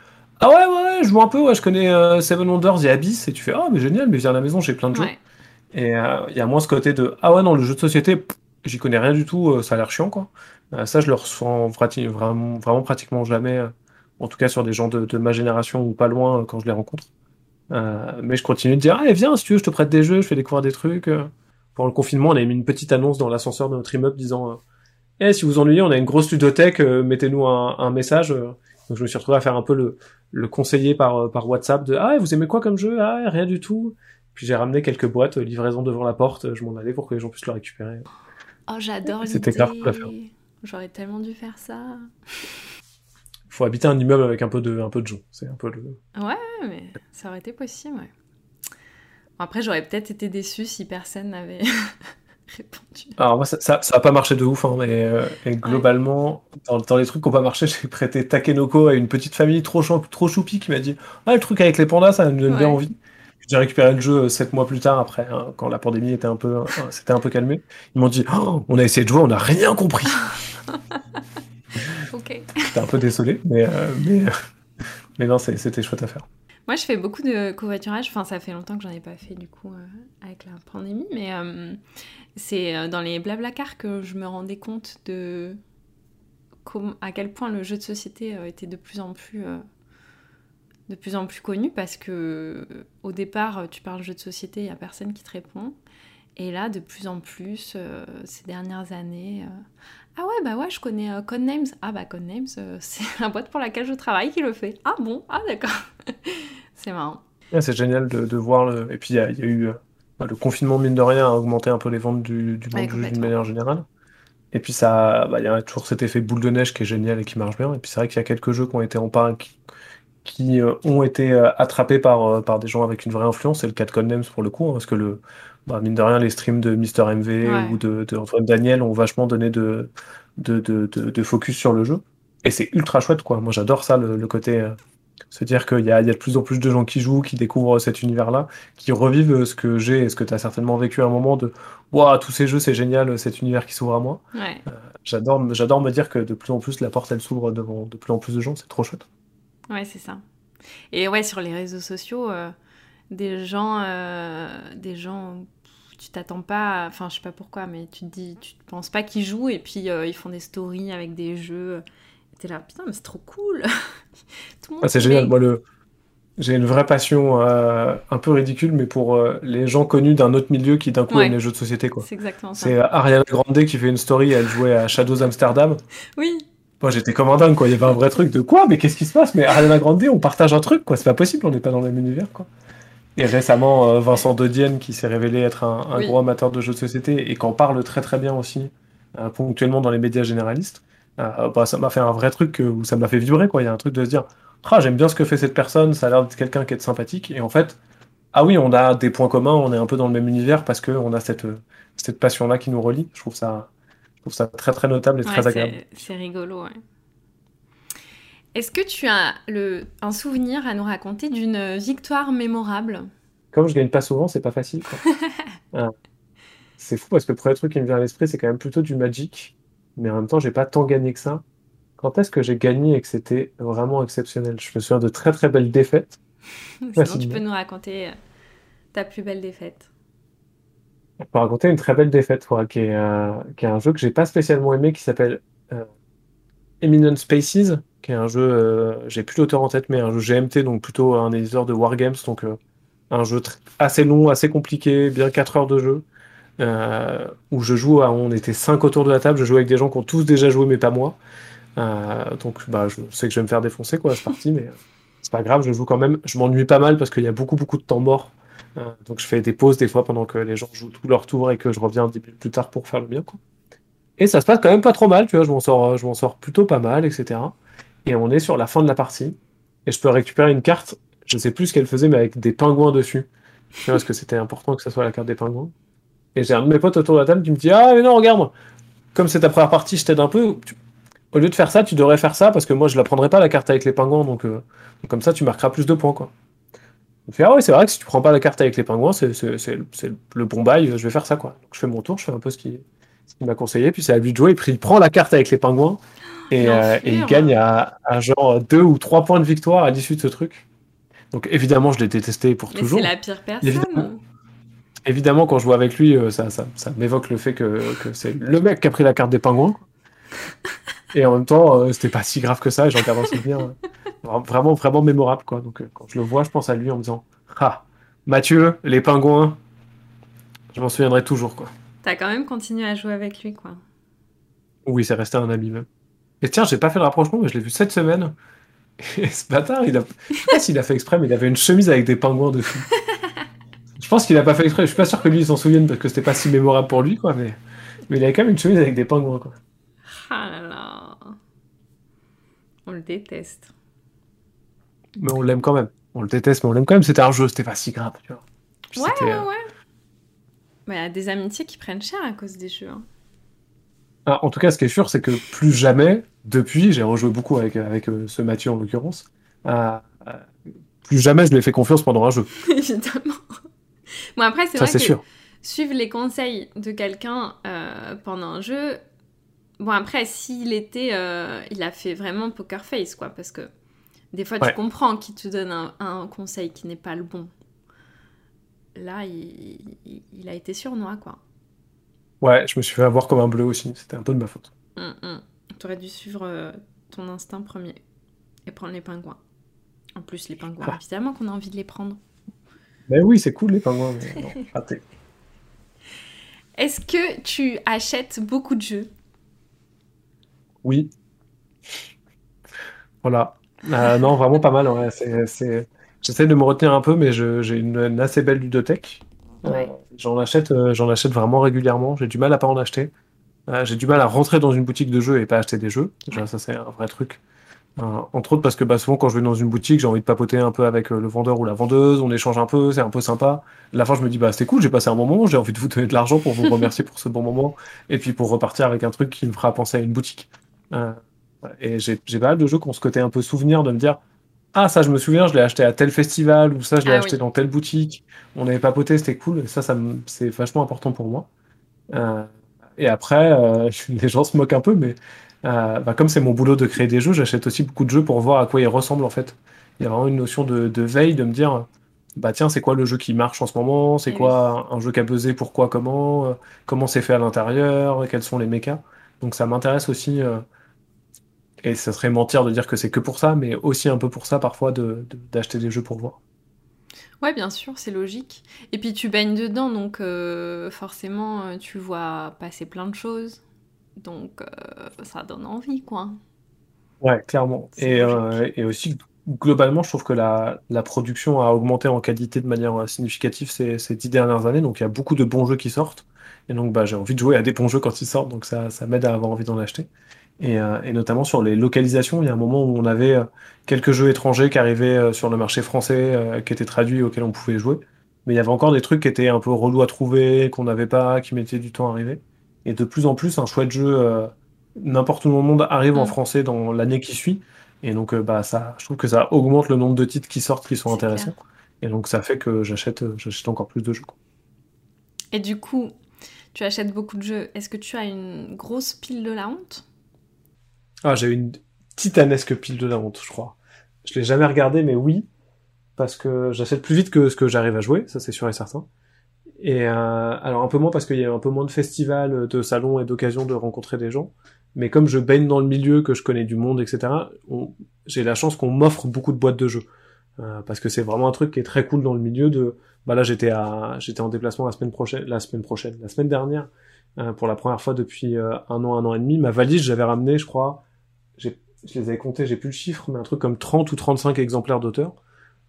Ah ouais, ouais, je joue un peu, ouais, je connais euh, Seven Wonders et Abyss, et tu fais Ah, mais génial, mais viens à la maison, j'ai plein de jeux. Et il y a moins ce côté de Ah ouais, non, le jeu de société, j'y connais rien du tout, ça a l'air chiant, quoi. Euh, ça, je le ressens vraiment, vraiment pratiquement jamais, euh, en tout cas sur des gens de, ma génération ou pas loin euh, quand je les rencontre. mais je continue de dire, ah, viens, si tu veux, je te prête des jeux, je fais découvrir des trucs. Pour le confinement, on avait mis une petite annonce dans l'ascenseur de notre immeuble disant, eh, si vous ennuyez, on a une grosse ludothèque, mettez-nous un, message. Donc je me suis retrouvé à faire un peu le, le conseiller par, par WhatsApp de, ah, vous aimez quoi comme jeu? Ah, rien du tout. Puis j'ai ramené quelques boîtes, livraison devant la porte, je m'en allais pour que les gens puissent le récupérer. Oh, j'adore C'était clair pour faire. J'aurais tellement dû faire ça. Faut habiter un immeuble avec un peu de, un peu de gens. C'est un peu le. Ouais, mais ça aurait été possible, ouais. après, j'aurais peut-être été déçu si personne n'avait Alors, moi, ça, ça, a pas marché de ouf, hein, mais euh, globalement, dans, les trucs qui n'ont pas marché, j'ai prêté Takenoko à une petite famille trop, trop choupie qui m'a dit Ah, le truc avec les pandas, ça me donne bien envie. J'ai récupéré le jeu 7 mois plus tard, après, hein, quand la pandémie était un peu, c'était un peu calmé. Ils m'ont dit, oh, on a essayé de jouer, on n'a rien compris. ok. J'étais un peu désolé, mais, euh, mais, mais non, c'était chouette à faire. Moi, je fais beaucoup de covoiturage. Enfin, ça fait longtemps que j'en ai pas fait, du coup, euh, avec la pandémie. Mais euh, c'est dans les cars que je me rendais compte de à quel point le jeu de société était de plus en plus de plus en plus connu parce que au départ, tu parles jeu de société, il n'y a personne qui te répond. Et là, de plus en plus, euh, ces dernières années, euh, ah ouais, bah ouais, je connais euh, Codenames. Ah bah Codenames, c'est la boîte pour laquelle je travaille qui le fait. Ah bon, ah d'accord. c'est marrant. c'est génial de, voir. Et puis il y, a eu le confinement, mine de rien, a augmenté un peu les ventes du, du monde du jeu d'une manière générale. Et puis ça, bah, il y a toujours cet effet boule de neige qui est génial et qui marche bien. Et puis c'est vrai qu'il y a quelques jeux qui ont été en part, qui, qui euh, ont été euh, attrapés par, euh, par des gens avec une vraie influence. C'est le cas de pour le coup, hein, parce que le, bah, mine de rien, les streams de Mister MV ou de, de, Antoine Daniel ont vachement donné de, de, de, de, focus sur le jeu. Et c'est ultra chouette, quoi. Moi, j'adore ça, le, côté Se dire qu'il y a, il y a de plus en plus de gens qui jouent, qui découvrent cet univers-là, qui revivent ce que j'ai et ce que tu as certainement vécu à un moment de Waouh, tous ces jeux, c'est génial, cet univers qui s'ouvre à moi. Ouais. J'adore, j'adore me dire que de plus en plus la porte elle s'ouvre devant de plus en plus de gens, c'est trop chouette. Ouais, c'est ça. Et ouais, sur les réseaux sociaux, euh, des gens, euh, des gens, tu t'attends pas, enfin, je sais pas pourquoi, mais tu te dis, tu penses pas qu'ils jouent et puis euh, ils font des stories avec des jeux. T'es là, putain, mais c'est trop cool. Tout le monde Ah, c'est génial. Moi, le... j'ai une vraie passion euh, un peu ridicule, mais pour euh, les gens connus d'un autre milieu qui d'un coup Ouais. aiment les jeux de société, quoi. C'est exactement ça. C'est euh, Ariana Grande qui fait une story, elle jouait à Shadows Amsterdam. Oui, Moi, j'étais comme un dingue, quoi. Il y avait un vrai truc de quoi? Mais qu'est-ce qui se passe? Mais Ariana Grande, on partage un truc, quoi. C'est pas possible, on n'est pas dans le même univers, quoi. Et récemment, Vincent De Dienne, qui s'est révélé être un, un Oui. gros amateur de jeux de société et qu'en parle très très bien aussi, euh, ponctuellement dans les médias généralistes, euh, bah, ça m'a fait un vrai truc euh, où ça m'a fait vibrer, quoi. Il y a un truc de se dire, ah, j'aime bien ce que fait cette personne, ça a l'air d'être quelqu'un qui est sympathique. Et en fait, ah oui, on a des points communs, on est un peu dans le même univers parce qu'on a cette, euh, cette passion-là qui nous relie. Je trouve ça, je trouve ça très très notable et Ouais, très agréable. c'est rigolo, ouais. Est-ce que tu as le, un souvenir à nous raconter d'une victoire mémorable? Comme je gagne pas souvent, c'est pas facile. Ah. C'est fou parce que le premier truc qui me vient à l'esprit, c'est quand même plutôt du Magic. Mais en même temps, j'ai pas tant gagné que ça. Quand est-ce que j'ai gagné et que c'était vraiment exceptionnel? Je me souviens de très très belles défaites. Sinon, tu peux nous raconter euh, ta plus belle défaite. Je peux raconter une très belle défaite, quoi, qui est, euh, qui est un jeu que j'ai pas spécialement aimé, qui s'appelle euh, Eminent Spaces, qui est un jeu, euh, j'ai plus l'auteur en tête, mais un jeu GMT, donc plutôt un éditeur de Wargames, donc un jeu assez long, assez compliqué, bien 4 heures de jeu, euh, où je joue, on était 5 autour de la table, je joue avec des gens qui ont tous déjà joué, mais pas moi. Euh, donc bah, je sais que je vais me faire défoncer, quoi, c'est parti, mais euh, c'est pas grave, je joue quand même. Je m'ennuie pas mal parce qu'il y a beaucoup, beaucoup de temps mort. Donc je fais des pauses des fois pendant que les gens jouent tout leur tour et que je reviens 10 minutes plus tard pour faire le mien. Et ça se passe quand même pas trop mal, tu vois, je m'en sors, je sors plutôt pas mal, etc. Et on est sur la fin de la partie et je peux récupérer une carte, je sais plus ce qu'elle faisait, mais avec des pingouins dessus. Tu vois, parce que c'était important que ça soit la carte des pingouins. Et j'ai un de mes potes autour de la table qui me dit Ah, mais non, regarde, comme c'est ta première partie, je t'aide un peu. Tu- Au lieu de faire ça, tu devrais faire ça parce que moi je la prendrai pas la carte avec les pingouins, donc euh, comme ça tu marqueras plus de points, quoi. Il me fait, ah ouais, c'est vrai que si tu prends pas la carte avec les pingouins, c'est le bon bail, je vais faire ça, quoi. Donc je fais mon tour, je fais un peu ce qu'il ce qu'il m'a conseillé, puis c'est à lui de jouer, et puis il prend la carte avec les pingouins, et, euh, et il L'enfer. gagne à, à genre deux ou trois points de victoire à l'issue de ce truc. Donc évidemment, je l'ai détesté pour Mais toujours. c'est la pire personne. Évidemment. Évidemment, quand je joue avec lui, euh, ça, ça, ça m'évoque le fait que, que c'est le mec qui a pris la carte des pingouins. Et en même temps, euh, c'était pas si grave que ça, et j'en garde un souvenir euh, vra- vraiment, vraiment mémorable. Quoi. Donc quand je le vois, je pense à lui en me disant Ah, Mathieu, les pingouins, je m'en souviendrai toujours. Quoi. T'as quand même continué à jouer avec lui, quoi. Oui, c'est resté un ami même. Et tiens, j'ai pas fait le rapprochement, mais je l'ai vu cette semaine. Et ce bâtard, il a... je sais pas s'il a fait exprès, mais il avait une chemise avec des pingouins dessus. Je pense qu'il a pas fait exprès. Je suis pas sûr que lui s'en souvienne parce que c'était pas si mémorable pour lui, quoi. Mais, mais il avait quand même une chemise avec des pingouins, quoi. Ah là là. On le déteste. Mais on l'aime quand même. On le déteste, mais on l'aime quand même. C'était un jeu, c'était pas si grave, tu vois. Puis Ouais, ouais, euh, ouais. Mais il y a des amitiés qui prennent cher à cause des jeux. hein. ah, en tout cas, ce qui est sûr, c'est que plus jamais, depuis, j'ai rejoué beaucoup avec, avec euh, ce Mathieu en l'occurrence, euh, euh, plus jamais je lui ai fait confiance pendant un jeu. Évidemment. Bon, après, c'est vrai que sûr. suivre les conseils de quelqu'un euh, pendant un jeu. Bon, après, s'il était. euh, il a fait vraiment poker face, quoi. Parce que des fois, tu comprends qu'il te donne un, un conseil qui n'est pas le bon. Là, il, il- il a été surnois, quoi. Ouais, je me suis fait avoir comme un bleu aussi. C'était un peu de ma faute. Hum, hum. T'aurais dû suivre euh, ton instinct premier et prendre les pingouins. En plus, les pingouins, Ah. évidemment qu'on a envie de les prendre. Mais oui, c'est cool les pingouins. Mais non, raté. Est-ce que tu achètes beaucoup de jeux? Oui. Voilà. Euh, non, vraiment pas mal. ouais. C'est, c'est... J'essaie de me retenir un peu, mais je- j'ai une, une assez belle ludothèque. Euh, Ouais. j'en achète, euh, j'en achète vraiment régulièrement. J'ai du mal à pas en acheter. Euh, j'ai du mal à rentrer dans une boutique de jeux et pas acheter des jeux. Déjà, ça, c'est un vrai truc. Entre autres parce que bah, souvent, quand je vais dans une boutique, j'ai envie de papoter un peu avec euh, le vendeur ou la vendeuse. On échange un peu, c'est un peu sympa. À la fin, je me dis, bah, c'était cool, j'ai passé un bon moment. J'ai envie de vous donner de l'argent pour vous remercier pour ce bon moment et puis pour repartir avec un truc qui me fera penser à une boutique. Euh, et j'ai j'ai pas mal de jeux qui ont ce côté un peu souvenir de me dire ah ça je me souviens, je l'ai acheté à tel festival ou ça je l'ai Ah acheté oui. dans telle boutique. On avait papoté, c'était cool. Et ça, ça me- c'est vachement important pour moi. Euh, et après, euh, les gens se moquent un peu, mais euh, bah, comme c'est mon boulot de créer des jeux, j'achète aussi beaucoup de jeux pour voir à quoi ils ressemblent en fait. Il y a vraiment une notion de, de veille, de me dire, bah tiens, c'est quoi le jeu qui marche en ce moment? C'est Eh quoi un jeu qui a buzzé? Pourquoi? Comment? euh, Comment c'est fait à l'intérieur? Quels sont les mechas? Donc ça m'intéresse aussi. euh, et ça serait mentir de dire que c'est que pour ça, mais aussi un peu pour ça parfois de, de- d'acheter des jeux pour voir. Ouais, bien sûr, c'est logique. Et puis tu baignes dedans, donc euh, forcément, tu vois passer plein de choses. Donc euh, ça donne envie, quoi. Ouais, clairement. Et, euh, et aussi, globalement, je trouve que la, la production a augmenté en qualité de manière euh, significative ces, ces dix dernières années. Donc, il y a beaucoup de bons jeux qui sortent. Et donc, bah, j'ai envie de jouer à des bons jeux quand ils sortent. Donc, ça, ça m'aide à avoir envie d'en acheter. Et, euh, et notamment sur les localisations, il y a un moment où on avait quelques jeux étrangers qui arrivaient sur le marché français, qui étaient traduits, auxquels on pouvait jouer. Mais il y avait encore des trucs qui étaient un peu relous à trouver, qu'on n'avait pas, qui mettaient du temps à arriver. Et de plus en plus, un chouette jeu, euh, n'importe où dans le monde, arrive en Mm. français dans l'année qui suit. Et donc, euh, bah, ça, je trouve que ça augmente le nombre de titres qui sortent qui sont intéressants. Et donc, ça fait que j'achète, euh, j'achète encore plus de jeux. quoi. Et du coup, tu achètes beaucoup de jeux. Est-ce que tu as une grosse pile de la honte? Ah, j'ai une titanesque pile de la honte, je crois. Je l'ai jamais regardé, mais oui, parce que j'achète plus vite que ce que j'arrive à jouer, ça c'est sûr et certain. Et euh, alors un peu moins parce qu'il y a un peu moins de festivals, de salons et d'occasions de rencontrer des gens. Mais comme je baigne dans le milieu, que je connais du monde, etc., j'ai la chance qu'on m'offre beaucoup de boîtes de jeux. Euh, parce que c'est vraiment un truc qui est très cool dans le milieu de... Bah là, j'étais à, j'étais en déplacement la semaine prochaine, la semaine prochaine, la semaine dernière, euh, pour la première fois depuis euh, un an, un an et demi. Ma valise, j'avais ramené, je crois, je les avais comptés, j'ai plus le chiffre, mais un truc comme 30 ou 35 exemplaires d'auteur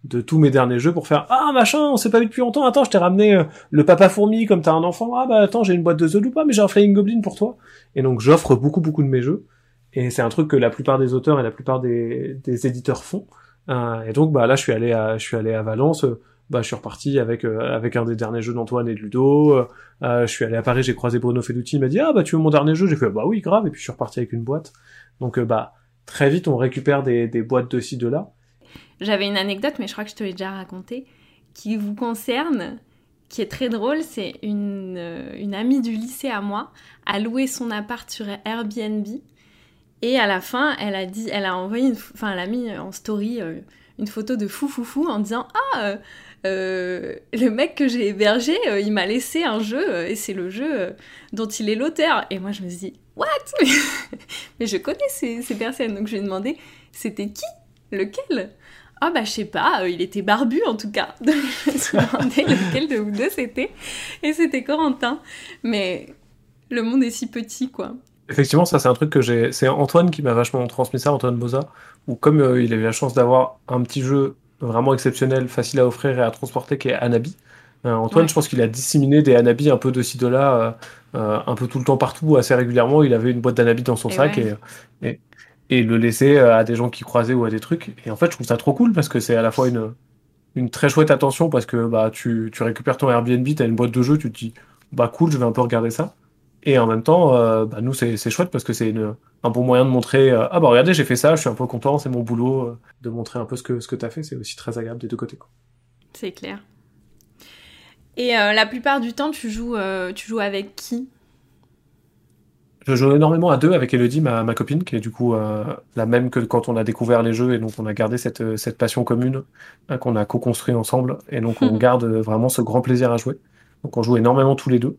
de tous mes derniers jeux pour faire ah machin on s'est pas vu depuis longtemps attends je t'ai ramené euh, le papa fourmi comme t'as un enfant. Ah bah attends j'ai une boîte de The Loop ah mais j'ai un Flying Goblin pour toi. Et donc j'offre beaucoup beaucoup de mes jeux. Et c'est un truc que la plupart des auteurs et la plupart des, des éditeurs font. Euh, et donc bah là je suis allé à je suis allé à Valence euh, bah je suis reparti avec euh, avec un des derniers jeux d'Antoine et de Ludo. Je suis allé à Paris j'ai croisé Bruno Feduti il m'a dit ah bah tu veux mon dernier jeu? J'ai fait bah oui grave. Et puis je suis reparti avec une boîte. Donc bah très vite on récupère des, des boîtes de ci de là J'avais une anecdote, mais je crois que je te l'ai déjà racontée, qui vous concerne, qui est très drôle. C'est une, euh, une amie du lycée à moi a loué son appart sur Airbnb. Et à la fin, elle a dit, elle a envoyé, enfin, elle a mis en story euh, une photo de fou fou fou en disant ah euh, le mec que j'ai hébergé, il m'a laissé un jeu et c'est le jeu dont il est l'auteur. Et moi je me suis dit what? Mais je connais ces, ces personnes, donc je lui ai demandé c'était qui, lequel? Ah bah je sais pas, euh, il était barbu en tout cas. Donc je me suis demandé lequel de vous deux c'était. Et c'était Corentin. Mais le monde est si petit quoi. Effectivement, ça c'est un truc que j'ai. C'est Antoine qui m'a vachement transmis ça, Antoine Boza, où comme euh, il a eu la chance d'avoir un petit jeu vraiment exceptionnel, facile à offrir et à transporter, qui est Anabi. euh, Antoine, Ouais. je pense qu'il a disséminé des Anabi un peu de ci de là, un peu tout le temps partout, assez régulièrement. Il avait une boîte d'Anabi dans son Et sac ouais. et, et, et le laissait euh, à des gens qui croisaient ou à des trucs. Et en fait, je trouve ça trop cool parce que c'est à la fois une, une très chouette attention parce que bah tu, tu récupères ton Airbnb, t'as une boîte de jeu, tu te dis bah cool, je vais un peu regarder ça. Et en même temps, euh, bah, nous c'est chouette parce que c'est un bon moyen de montrer euh, ah bah regardez j'ai fait ça, je suis un peu content, c'est mon boulot de montrer un peu ce que ce que t'as fait, c'est aussi très agréable des deux côtés. C'est clair. Et la plupart du temps, tu joues, tu joues avec qui? Je joue énormément à deux avec Elodie, ma, ma copine, qui est du coup euh, la même que quand on a découvert les jeux, et donc on a gardé cette, euh, cette passion commune euh, qu'on a co-construit ensemble, et donc on garde vraiment ce grand plaisir à jouer. Donc on joue énormément tous les deux,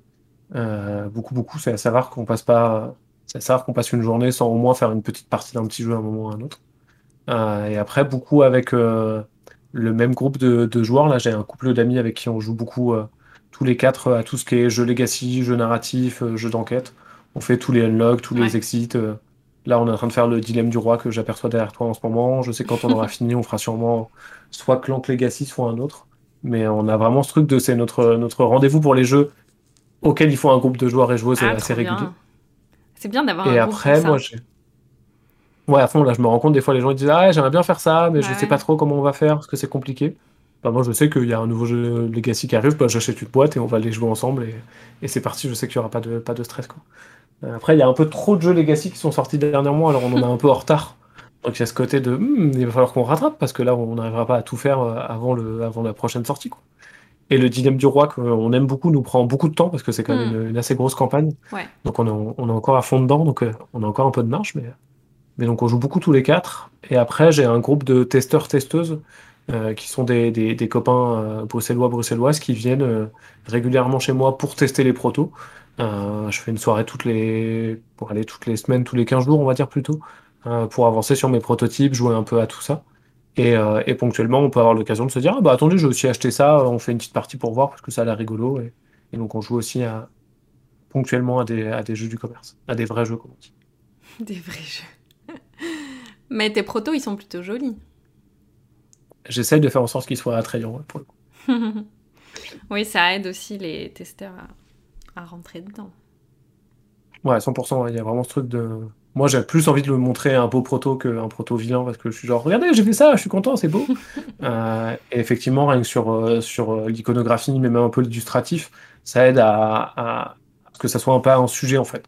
Euh, beaucoup beaucoup. C'est assez rare qu'on passe pas, c'est assez rare qu'on passe une journée sans au moins faire une petite partie d'un petit jeu à un moment ou à un autre. Euh, et après beaucoup avec euh, le même groupe de, de joueurs. Là j'ai un couple d'amis avec qui on joue beaucoup euh, tous les quatre à tout ce qui est jeu legacy, jeu narratif, jeu d'enquête. On fait tous les unlocks, tous les exits. euh. Là, on est en train de faire le dilemme du roi que j'aperçois derrière toi en ce moment. Je sais que quand on aura fini, on fera sûrement soit Clank Legacy, soit un autre. Mais on a vraiment ce truc de c'est notre, notre rendez-vous pour les jeux auxquels il faut un groupe de joueurs et joueuses Ah, assez régulier. C'est bien d'avoir Et un groupe après, comme ça. moi, j'ai. Ouais, à fond, là, je me rends compte, des fois, les gens ils disent Ah, j'aimerais bien faire ça, mais je Ouais, sais ouais. pas trop comment on va faire, parce que c'est compliqué. Bah, moi, je sais qu'il y a un nouveau jeu Legacy qui arrive, bah, j'achète une boîte et on va les jouer ensemble, et, et c'est parti, je sais qu'il y aura pas de, pas de stress, quoi. Euh, Après, il y a un peu trop de jeux Legacy qui sont sortis dernièrement, alors on en a un peu en retard. Donc il y a ce côté de hmm, il va falloir qu'on rattrape parce que là on n'arrivera pas à tout faire euh, avant, le, avant la prochaine sortie. Quoi. Et le dilemme du roi qu'on aime beaucoup nous prend beaucoup de temps parce que c'est quand même Hmm. une, une assez grosse campagne. Ouais. Donc on est, on est encore à fond dedans, donc euh, on a encore un peu de marge. Mais, mais donc on joue beaucoup tous les quatre. Et après j'ai un groupe de testeurs-testeuses euh, qui sont des, des, des copains euh, bruxellois-bruxelloises qui viennent euh, régulièrement chez moi pour tester les protos. Euh, je fais une soirée toutes les, pour aller toutes les semaines, tous les 15 jours, on va dire plutôt, euh, pour avancer sur mes prototypes, jouer un peu à tout ça. Et, euh, et ponctuellement, on peut avoir l'occasion de se dire, ah bah attendez, j'ai aussi acheté ça, on fait une petite partie pour voir parce que ça a l'air rigolo. Et, et donc on joue aussi à, ponctuellement à des, à des jeux du commerce, à des vrais jeux, comme on dit. Des vrais jeux. Mais tes protos, ils sont plutôt jolis. J'essaye de faire en sorte qu'ils soient attrayants, pour le coup. oui, ça aide aussi les testeurs à, à rentrer dedans. Ouais, 100%, ouais, il y a vraiment ce truc de... Moi, j'ai plus envie de le montrer un beau proto qu'un proto vilain parce que je suis genre, regardez, j'ai fait ça, je suis content, c'est beau. Euh, et effectivement, rien que sur, euh, sur euh, l'iconographie, mais même un peu l'illustratif, ça aide à, à, que ça soit un peu un sujet en fait.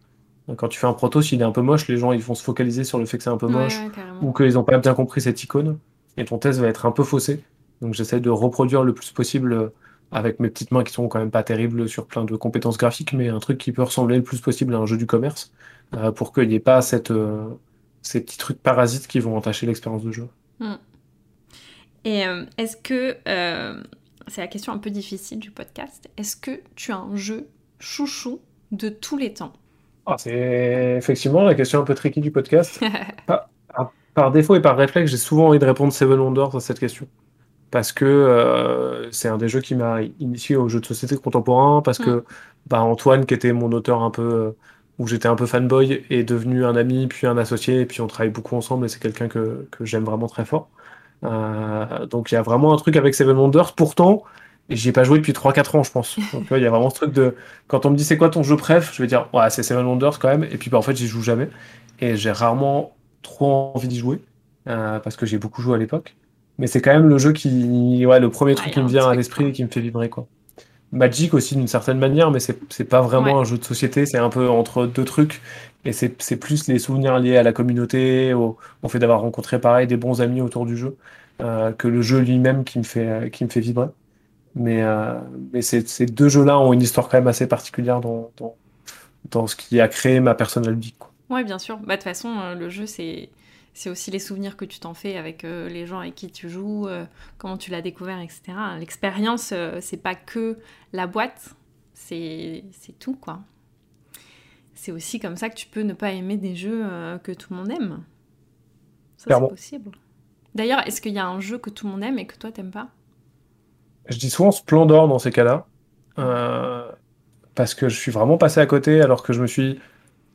Quand tu fais un proto, s'il est un peu moche, les gens ils vont se focaliser sur le fait que c'est un peu moche Ouais, ouais, ou qu'ils n'ont pas bien compris cette icône et ton test va être un peu faussé. Donc, j'essaie de reproduire le plus possible avec mes petites mains qui sont quand même pas terribles sur plein de compétences graphiques, mais un truc qui peut ressembler le plus possible à un jeu du commerce euh, pour qu'il n'y ait pas cette, euh, ces petits trucs parasites qui vont entacher l'expérience de jeu. Et euh, est-ce que, c'est la question un peu difficile du podcast, est-ce que tu as un jeu chouchou de tous les temps? Ah, c'est effectivement la question un peu tricky du podcast. Par, par- par défaut et par réflexe, j'ai souvent envie de répondre Seven Wonders à cette question. Parce que euh, c'est un des jeux qui m'a initié aux jeux de société contemporains, parce que bah, Antoine, qui était mon auteur un peu, euh, où j'étais un peu fanboy, est devenu un ami, puis un associé, et puis on travaille beaucoup ensemble, et c'est quelqu'un que, que j'aime vraiment très fort. Euh, donc il y a vraiment un truc avec Seven Wonders. Pourtant, j'y ai pas joué depuis 3-4 ans, je pense. Donc il y a vraiment ce truc de... Quand on me dit c'est quoi ton jeu préf, je vais dire, ouais, c'est Seven Wonders quand même, et puis bah, en fait, j'y joue jamais. Et j'ai rarement trop envie d'y jouer, euh, parce que j'ai beaucoup joué à l'époque. Mais c'est quand même le jeu qui, ouais, le premier truc qui me vient à l'esprit et qui me fait vibrer, quoi. Magic aussi d'une certaine manière, mais c'est pas vraiment Ouais. un jeu de société, c'est un peu entre deux trucs. Et c'est plus les souvenirs liés à la communauté, au, au fait d'avoir rencontré pareil des bons amis autour du jeu, euh, que le jeu lui-même qui me fait, qui me fait vibrer. Mais, euh, mais ces, deux jeux-là ont une histoire quand même assez particulière dans, dans, dans ce qui a créé ma personne ludique, quoi. Ouais, bien sûr. Bah, de toute façon, euh, le jeu, c'est c'est aussi les souvenirs que tu t'en fais avec euh, les gens avec qui tu joues, euh, comment tu l'as découvert, etc. L'expérience, euh, c'est pas que la boîte, c'est tout, quoi. C'est aussi comme ça que tu peux ne pas aimer des jeux que tout le monde aime. Ça, c'est possible. D'ailleurs, est-ce qu'il y a un jeu que tout le monde aime et que toi, t'aimes pas? Je dis souvent Splendor dans ces cas-là, parce que je suis vraiment passé à côté, alors que je me suis.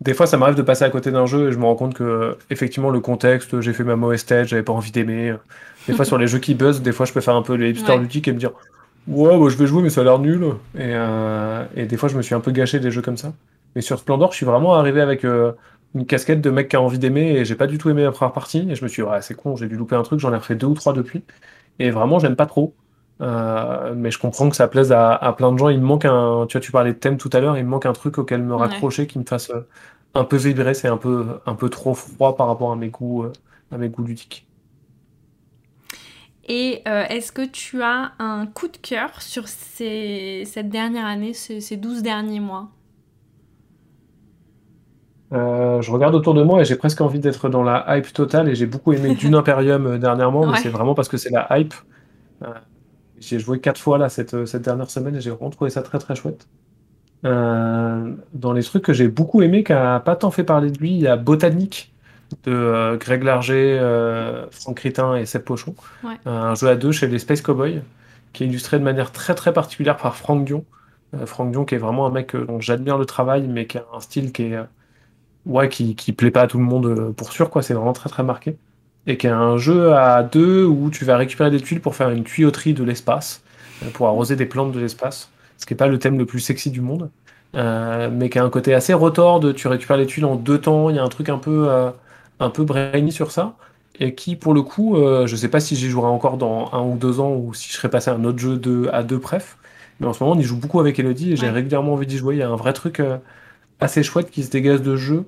Des fois, ça m'arrive de passer à côté d'un jeu et je me rends compte que, effectivement, le contexte, j'ai fait ma mauvaise tête, j'avais pas envie d'aimer. Des fois, sur les jeux qui buzzent, des fois, je peux faire un peu les hipsters Ouais. ludiques et me dire, ouais, bah, je vais jouer, mais ça a l'air nul. Et, euh, et des fois, je me suis un peu gâché des jeux comme ça. Mais sur Splendor, je suis vraiment arrivé avec euh, une casquette de mec qui a envie d'aimer et j'ai pas du tout aimé la première partie. Et je me suis dit, ouais, c'est con, j'ai dû louper un truc, j'en ai refait deux ou trois depuis. Et vraiment, j'aime pas trop. Euh, mais je comprends que ça plaise à, à plein de gens. Il me manque un, tu vois, tu parlais de thème tout à l'heure, il me manque un truc auquel me raccrocher qui me fasse euh, un peu vibrer. C'est un peu, un peu trop froid par rapport à mes goûts, euh, à mes goûts ludiques. Et est-ce que tu as un coup de cœur sur ces, cette dernière année, ces, ces 12 derniers mois? Euh, je regarde autour de moi et j'ai presque envie d'être dans la hype totale et j'ai beaucoup aimé Dune Imperium dernièrement, mais c'est vraiment parce que c'est la hype. Euh, j'ai joué quatre fois là cette, cette dernière semaine et j'ai vraiment trouvé ça très très chouette. Euh, dans les trucs que j'ai beaucoup aimé, qui a pas tant fait parler de lui, il y a Botanique de euh, Greg Larger, euh, Franck Ritin et Seb Pochon. Ouais. Euh, un jeu à deux chez les Space Cowboys, qui est illustré de manière très très particulière par Franck Dion. Euh, Franck Dion qui est vraiment un mec euh, dont j'admire le travail, mais qui a un style qui est euh, ouais, qui, qui plaît pas à tout le monde euh, pour sûr, quoi. C'est vraiment très très marqué. Et qui est un jeu à deux où tu vas récupérer des tuiles pour faire une tuyauterie de l'espace, euh, pour arroser des plantes de l'espace, ce qui est pas le thème le plus sexy du monde, euh, mais qui a un côté assez retors de tu récupères les tuiles en deux temps, il y a un truc un peu, euh, un peu brainy sur ça, et qui pour le coup, euh, je sais pas si j'y jouerai encore dans un ou deux ans ou si je serai passé à un autre jeu de, à deux pref, mais en ce moment on y joue beaucoup avec Elodie et j'ai régulièrement envie d'y jouer, il y a un vrai truc euh, assez chouette qui se dégage de jeu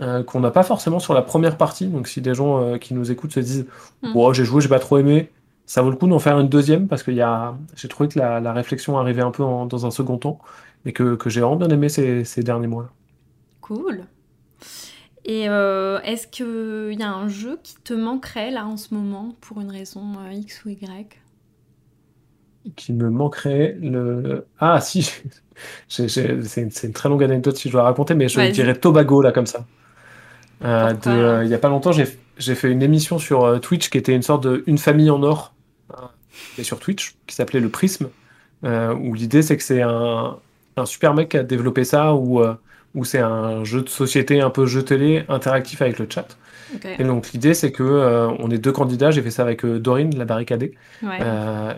euh, qu'on n'a pas forcément sur la première partie. Donc si des gens euh, qui nous écoutent se disent Mm. J'ai joué, j'ai pas trop aimé, ça vaut le coup d'en faire une deuxième parce que y a... j'ai trouvé que la, la réflexion arrivait un peu en- dans un second temps et que, que j'ai vraiment bien aimé ces, ces derniers mois. Cool. Et euh, est-ce qu'il y a un jeu qui te manquerait là en ce moment pour une raison X ou Y? Qui me manquerait le. Ah, si C'est une, très longue anecdote si je dois la raconter, mais je dirais Tobago là comme ça. Euh, de, euh, il y a pas longtemps, j'ai fait une émission sur euh, Twitch qui était une sorte de Une famille en or, et sur Twitch, qui s'appelait Le Prisme, où l'idée c'est que c'est un, un super mec qui a développé ça, où, où c'est un jeu de société, un peu jeu télé, interactif avec le chat. Et donc l'idée c'est que on est deux candidats, j'ai fait ça avec Dorine, la barricadée, Ouais.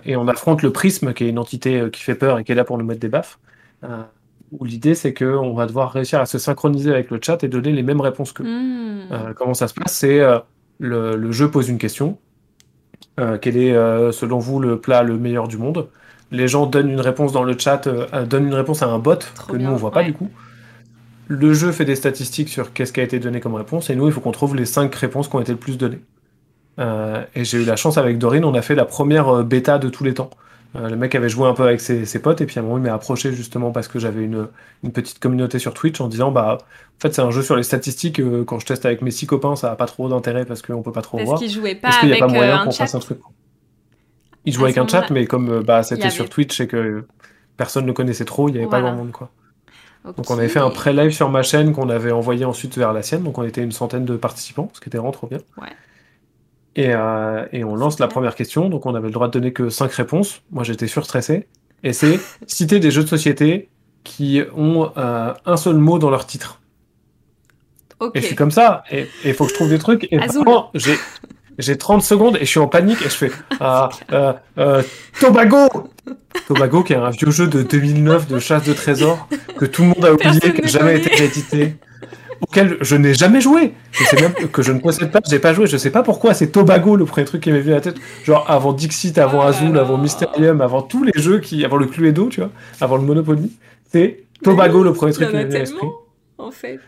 et on affronte le Prisme, qui est une entité qui fait peur et qui est là pour nous mettre des baffes. Euh, où l'idée c'est que on va devoir réussir à se synchroniser avec le chat et donner les mêmes réponses que Hmm. euh, comment ça se passe C'est euh, le, le jeu pose une question. Quel est, selon vous, le plat le meilleur du monde? Les gens donnent une réponse dans le chat, donnent une réponse à un bot Trop que bien, nous on voit pas du coup. Le jeu fait des statistiques sur qu'est-ce qui a été donné comme réponse et nous il faut qu'on trouve les cinq réponses qui ont été le plus données. Euh, et j'ai eu la chance avec Dorine, on a fait la première euh, bêta de tous les temps. Euh, le mec avait joué un peu avec ses, ses potes et puis à un moment il m'a approché justement parce que j'avais une, une petite communauté sur Twitch en disant bah en fait c'est un jeu sur les statistiques euh, quand je teste avec mes six copains ça a pas trop d'intérêt parce qu'on peut pas trop Parce voir. qu'il jouait pas Est-ce qu'il n'y a pas euh, moyen un qu'on fasse un truc Il jouait avec un chat mais comme euh, bah c'était sur Twitch et que personne ne connaissait trop, il y avait pas Voilà. grand monde quoi. Donc on avait fait un pré-live sur ma chaîne qu'on avait envoyé ensuite vers la sienne, donc on était une centaine de participants, ce qui était vraiment trop bien. Ouais. Et, euh, et on lance la première question, donc on avait le droit de donner que 5 réponses. Moi j'étais surstressé. Et c'est citer des jeux de société qui ont euh, un seul mot dans leur titre. Ok. Et je suis comme ça, et il faut que je trouve des trucs. Et vraiment, j'ai, j'ai 30 secondes et je suis en panique et je fais ah, euh, euh, Tobago Tobago, qui est un vieux jeu de 2009 de chasse de trésors que tout le monde a oublié, qui n'a jamais été réédité, auquel je n'ai jamais joué. Je sais même que je ne possède pas, j'ai pas joué. Je sais pas pourquoi c'est Tobago le premier truc qui m'est venu à la tête. Genre avant Dixit, avant là Azul, avant Mysterium, avant tous les jeux qui, avant le Cluedo, tu vois, avant le Monopoly. C'est Tobago le premier truc qui m'est venu à l'esprit. en fait.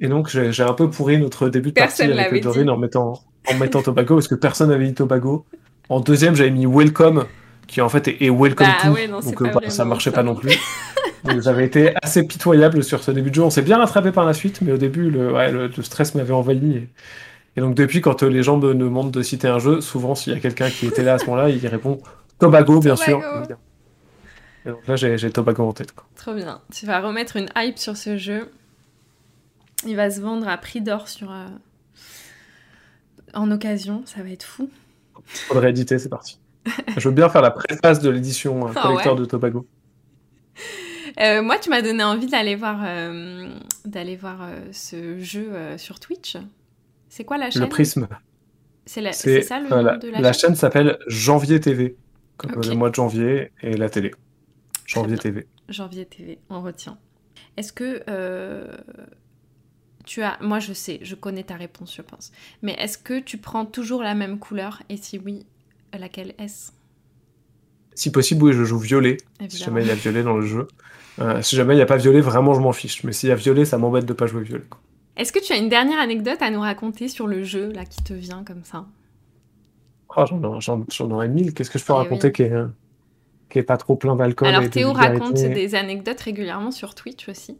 Et donc, j'ai un peu pourri notre début de Personne partie avec. Dorine en mettant, en mettant Tobago, parce que personne n'avait dit Tobago. En deuxième, j'avais mis Welcome, qui en fait est, est Welcome Bah ouais, non, donc pas euh, ça marchait ça. pas non plus. j'avais été assez pitoyable sur ce début de jeu. On s'est bien rattrapé par la suite, mais au début, le, ouais, le, le stress m'avait envahi. Et, et donc, depuis, quand euh, les gens me demandent de citer un jeu, souvent, s'il y a quelqu'un qui était là à ce moment-là, il répond Tobago, bien sûr. Et donc là, j'ai Tobago en tête. quoi. Trop bien. Tu vas remettre une hype sur ce jeu. Il va se vendre à prix d'or sur euh, en occasion. Ça va être fou. Faut le rééditer, c'est parti. Je veux bien faire la préface de l'édition euh, Ah collector ouais de Tobago. Euh, moi, tu m'as donné envie d'aller voir, euh, d'aller voir euh, ce jeu sur Twitch. C'est quoi la chaîne? Le prisme. C'est la- C'est c'est ça le nom la, de la, la chaîne? chaîne s'appelle Janvier TV, comme le mois de janvier et la télé. Janvier. TV. Janvier TV, on retient. Est-ce que tu as... Moi, je sais, je connais ta réponse, je pense. Mais est-ce que tu prends toujours la même couleur? Et si oui, laquelle est-ce? Si possible, oui, je joue violet. Si jamais il y a violet dans le jeu. Euh, si jamais il n'y a pas violet, vraiment je m'en fiche. Mais s'il y a violet, ça m'embête de pas jouer violet. Est-ce que tu as une dernière anecdote à nous raconter sur le jeu, là, qui te vient comme ça? Oh, j'en, aurais mille. Qu'est-ce que je peux Eh raconter oui. qui, est, euh, qui est pas trop plein d'alcool Alors, Théo raconte des anecdotes régulièrement sur Twitch aussi.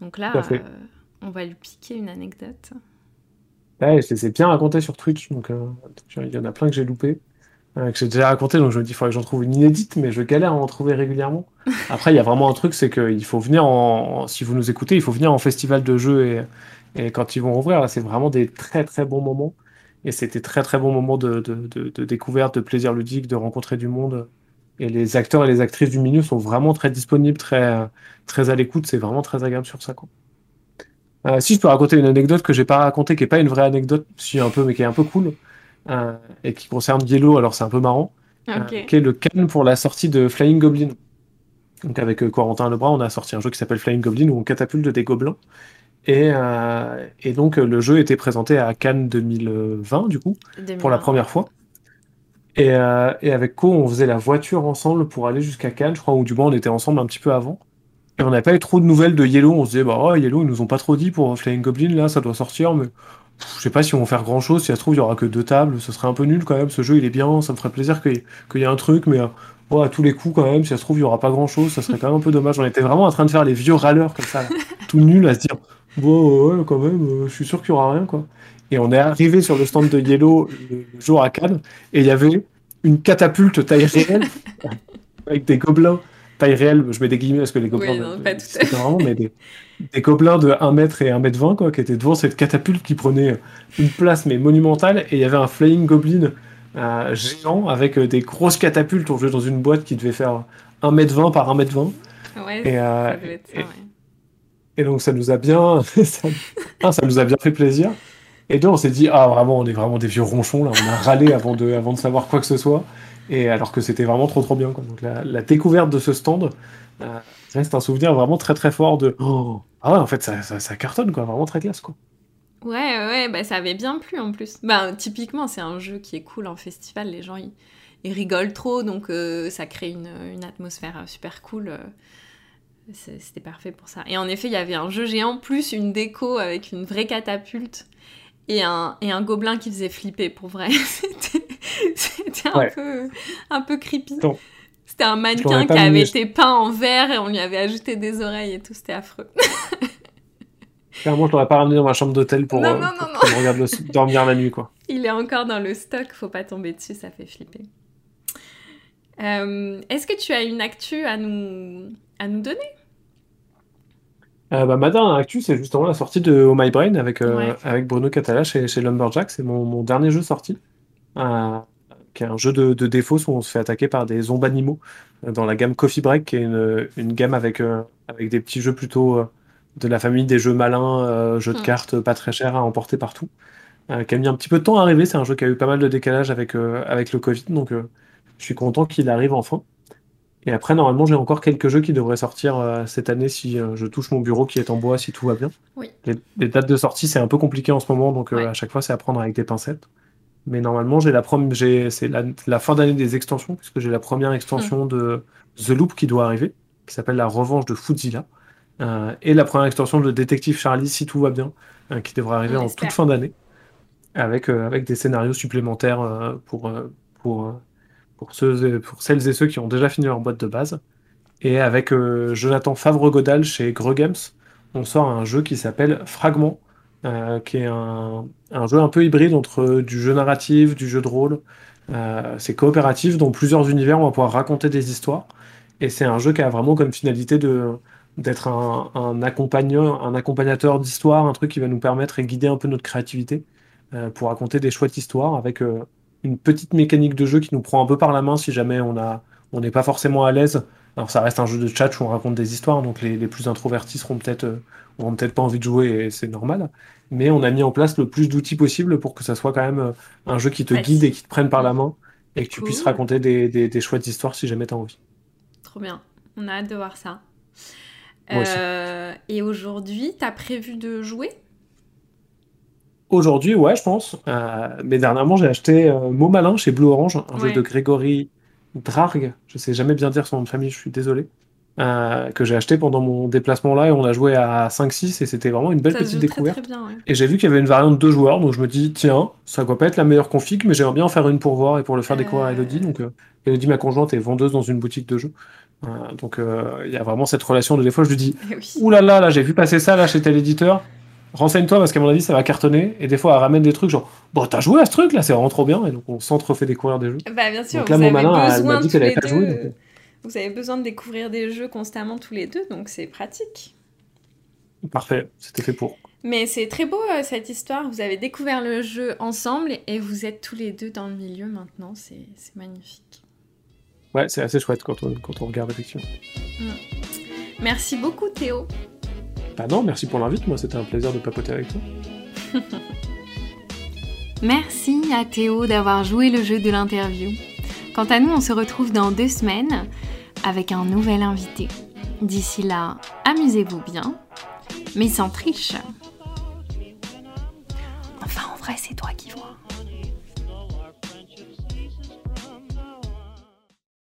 Donc là, à euh, on va lui piquer une anecdote. Ouais, je les ai bien racontés sur Twitch, donc euh, il y en a plein que j'ai loupé, que j'ai déjà raconté, donc je me dis, il faudrait que j'en trouve une inédite, mais je galère à en trouver régulièrement. Après, il y a vraiment un truc, c'est qu'il faut venir en, si vous nous écoutez, il faut venir en festival de jeux et, et quand ils vont rouvrir, là, c'est vraiment des très très bons moments. Et c'était très très bons moments de, de, de, de découverte, de plaisir ludique, de rencontrer du monde. Et les acteurs et les actrices du milieu sont vraiment très disponibles, très, très à l'écoute. C'est vraiment très agréable sur ça, quoi. Euh, si je peux raconter une anecdote que j'ai pas racontée, qui est pas une vraie anecdote, si un peu, mais qui est un peu cool, et qui concerne Yellow, alors c'est un peu marrant, euh, qui est le can pour la sortie de Flying Goblin. Donc avec euh, Corentin Lebrun, on a sorti un jeu qui s'appelle Flying Goblin où on catapulte des gobelins. Et, euh, et donc euh, le jeu était présenté à Cannes 2020 du coup pour la 2020. première fois. Et, euh, et avec Co, on faisait la voiture ensemble pour aller jusqu'à Cannes, je crois, ou du moins on était ensemble un petit peu avant. Et on n'avait pas eu trop de nouvelles de Yellow. On se disait, bah ouais, Yellow, ils nous ont pas trop dit pour Flying Goblin, là, ça doit sortir, mais je sais pas si on va faire grand chose. Si ça se trouve, il y aura que deux tables, ce serait un peu nul quand même. Ce jeu, il est bien, ça me ferait plaisir qu'il y, ait un truc, mais euh, à tous les coups, quand même, si ça se trouve, il y aura pas grand chose, ça serait quand même un peu dommage. On était vraiment en train de faire les vieux râleurs comme ça, là, tout nul à se dire, bon, ouais, quand même, euh, je suis sûr qu'il y aura rien, quoi. Et on est arrivé sur le stand de Yellow le jour à Cannes, et il y avait une catapulte taille réelle avec des gobelins taille réelle. Je mets des guillemets parce que les gobelins, Oui, non, de- pas tout à c'était fait. vraiment, mais des, des gobelins de 1 mètre et 1 mètre 20 quoi, qui étaient devant cette catapulte qui prenait une place mais monumentale, et il y avait un flying goblin euh, géant avec euh, des grosses catapultes. On jouait dans une boîte qui devait faire 1 mètre 20 par 1 mètre 20. Ouais, Et, euh, ça devait être ça, et- ouais. Et donc ça nous a bien, ça, un, ça nous a bien fait plaisir. Et deux, on s'est dit ah vraiment, on est vraiment des vieux ronchons là. On a râlé avant de, avant de savoir quoi que ce soit. Et alors que c'était vraiment trop trop bien. Quoi. Donc la, la découverte de ce stand, euh, reste un souvenir vraiment très très fort de oh, ah ouais en fait ça, ça, ça cartonne quoi, vraiment très classe quoi. Ouais, ouais, bah ça avait bien plu en plus. Bah typiquement, c'est un jeu qui est cool en festival, les gens ils, ils rigolent trop, donc euh, ça crée une, une atmosphère euh, super cool. euh. C'était parfait pour ça. Et en effet, il y avait un jeu géant plus une déco avec une vraie catapulte et un, et un gobelin qui faisait flipper pour vrai. C'était un, Ouais. peu, un peu creepy. C'était un mannequin qui avait été peint en vert et on lui avait ajouté des oreilles et tout, c'était affreux. Clairement, je l'aurais pas ramené dans ma chambre d'hôtel pour, Non, euh, non, pour regarde le- dormir la nuit quoi. Il est encore dans le stock, faut pas tomber dessus, ça fait flipper. Euh, Est-ce que tu as une actu à nous, à nous donner? Euh, bah, ma dernière actu, c'est justement la sortie de Oh My Brain avec, euh, Ouais. avec Bruno Catala chez, chez Lumberjack. C'est mon, mon dernier jeu sorti, qui est un jeu de, de défauts où on se fait attaquer par des zombies animaux euh, dans la gamme Coffee Break, qui est une, une gamme avec, euh, avec des petits jeux plutôt euh, de la famille des jeux malins, euh, jeux de Hmm. cartes pas très chers à emporter partout, qui a mis un petit peu de temps à arriver. C'est un jeu qui a eu pas mal de décalage avec, avec le Covid, donc je suis content qu'il arrive enfin. Et après, normalement, j'ai encore quelques jeux qui devraient sortir cette année si je touche mon bureau qui est en bois, si tout va bien. Oui. Les, les dates de sortie, c'est un peu compliqué en ce moment, donc Ouais. à chaque fois, c'est à prendre avec des pincettes. Mais normalement, j'ai la j'ai, c'est la, la fin d'année des extensions, puisque j'ai la première extension de The Loop qui doit arriver, qui s'appelle La Revanche de Foodzilla, euh, et la première extension de Détective Charlie, si tout va bien, euh, qui devrait arriver en toute fin d'année, avec, euh, avec des scénarios supplémentaires euh, pour, pour, pour, ceux, et- pour celles et ceux qui ont déjà fini leur boîte de base. Et avec euh, Jonathan Favre-Godal chez Greux Games, on sort un jeu qui s'appelle Fragment, euh, qui est un, un jeu un peu hybride entre du jeu narratif, du jeu de rôle. Euh, c'est coopératif, dans plusieurs univers, on va pouvoir raconter des histoires. Et c'est un jeu qui a vraiment comme finalité de d'être un, un un accompagnateur d'histoire, un truc qui va nous permettre et guider un peu notre créativité euh, pour raconter des chouettes histoires avec une petite mécanique de jeu qui nous prend un peu par la main si jamais on a on n'est pas forcément à l'aise. Alors ça reste un jeu de chat où on raconte des histoires, donc les, les plus introvertis seront peut-être euh, auront peut-être pas envie de jouer et c'est normal. Mais on a mis en place le plus d'outils possible pour que ça soit quand même euh, un jeu qui te guide et qui te prenne par la main et que tu Cool. puisses raconter des, des, des chouettes histoires si jamais tu as envie. Trop bien, on a hâte de voir ça. Moi aussi. Euh, et aujourd'hui, t'as prévu de jouer? Aujourd'hui, ouais, je pense. Euh, mais dernièrement, j'ai acheté Mot Malin chez Blue Orange, un jeu de Grégory Drargue. Je sais jamais bien dire son nom de famille, je suis désolé. Euh, que j'ai acheté pendant mon déplacement là et on a joué à 5-6 et c'était vraiment une belle Ça petite très découverte. très bien, ouais. Et j'ai vu qu'il y avait une variante deux joueurs, donc je me dis, tiens, ça doit pas être la meilleure config, mais j'aimerais bien en faire une pour voir et pour le faire découvrir à Euh. Elodie. Donc, euh, Elodie, ma conjointe, est vendeuse dans une boutique de jeux. Donc, il y a vraiment cette relation de des fois, je lui dis, Eh oui. Là là, là, j'ai vu passer ça là chez tel éditeur. Renseigne-toi parce qu'à mon avis, ça va cartonner. Et des fois, elle ramène des trucs genre, bon, t'as joué à ce truc là, c'est vraiment trop bien. Et donc, on s'entrefait découvrir des jeux. Bah bien sûr, Donc là, vous mon avez malin, elle m'a dit qu'elle avait pas joué. donc, euh, Vous avez besoin de découvrir des jeux constamment tous les deux, donc c'est pratique. Parfait, c'était fait pour. Mais c'est très beau euh, cette histoire. Vous avez découvert le jeu ensemble et vous êtes tous les deux dans le milieu maintenant. C'est c'est magnifique. Ouais, c'est assez chouette quand on, quand on regarde effectivement. Merci beaucoup Théo. Bah non, merci pour l'invite. Moi, c'était un plaisir de papoter avec toi. Merci à Théo d'avoir joué le jeu de l'interview. Quant à nous, on se retrouve dans deux semaines avec un nouvel invité. D'ici là, amusez-vous bien, mais sans triche. Enfin, en vrai, c'est toi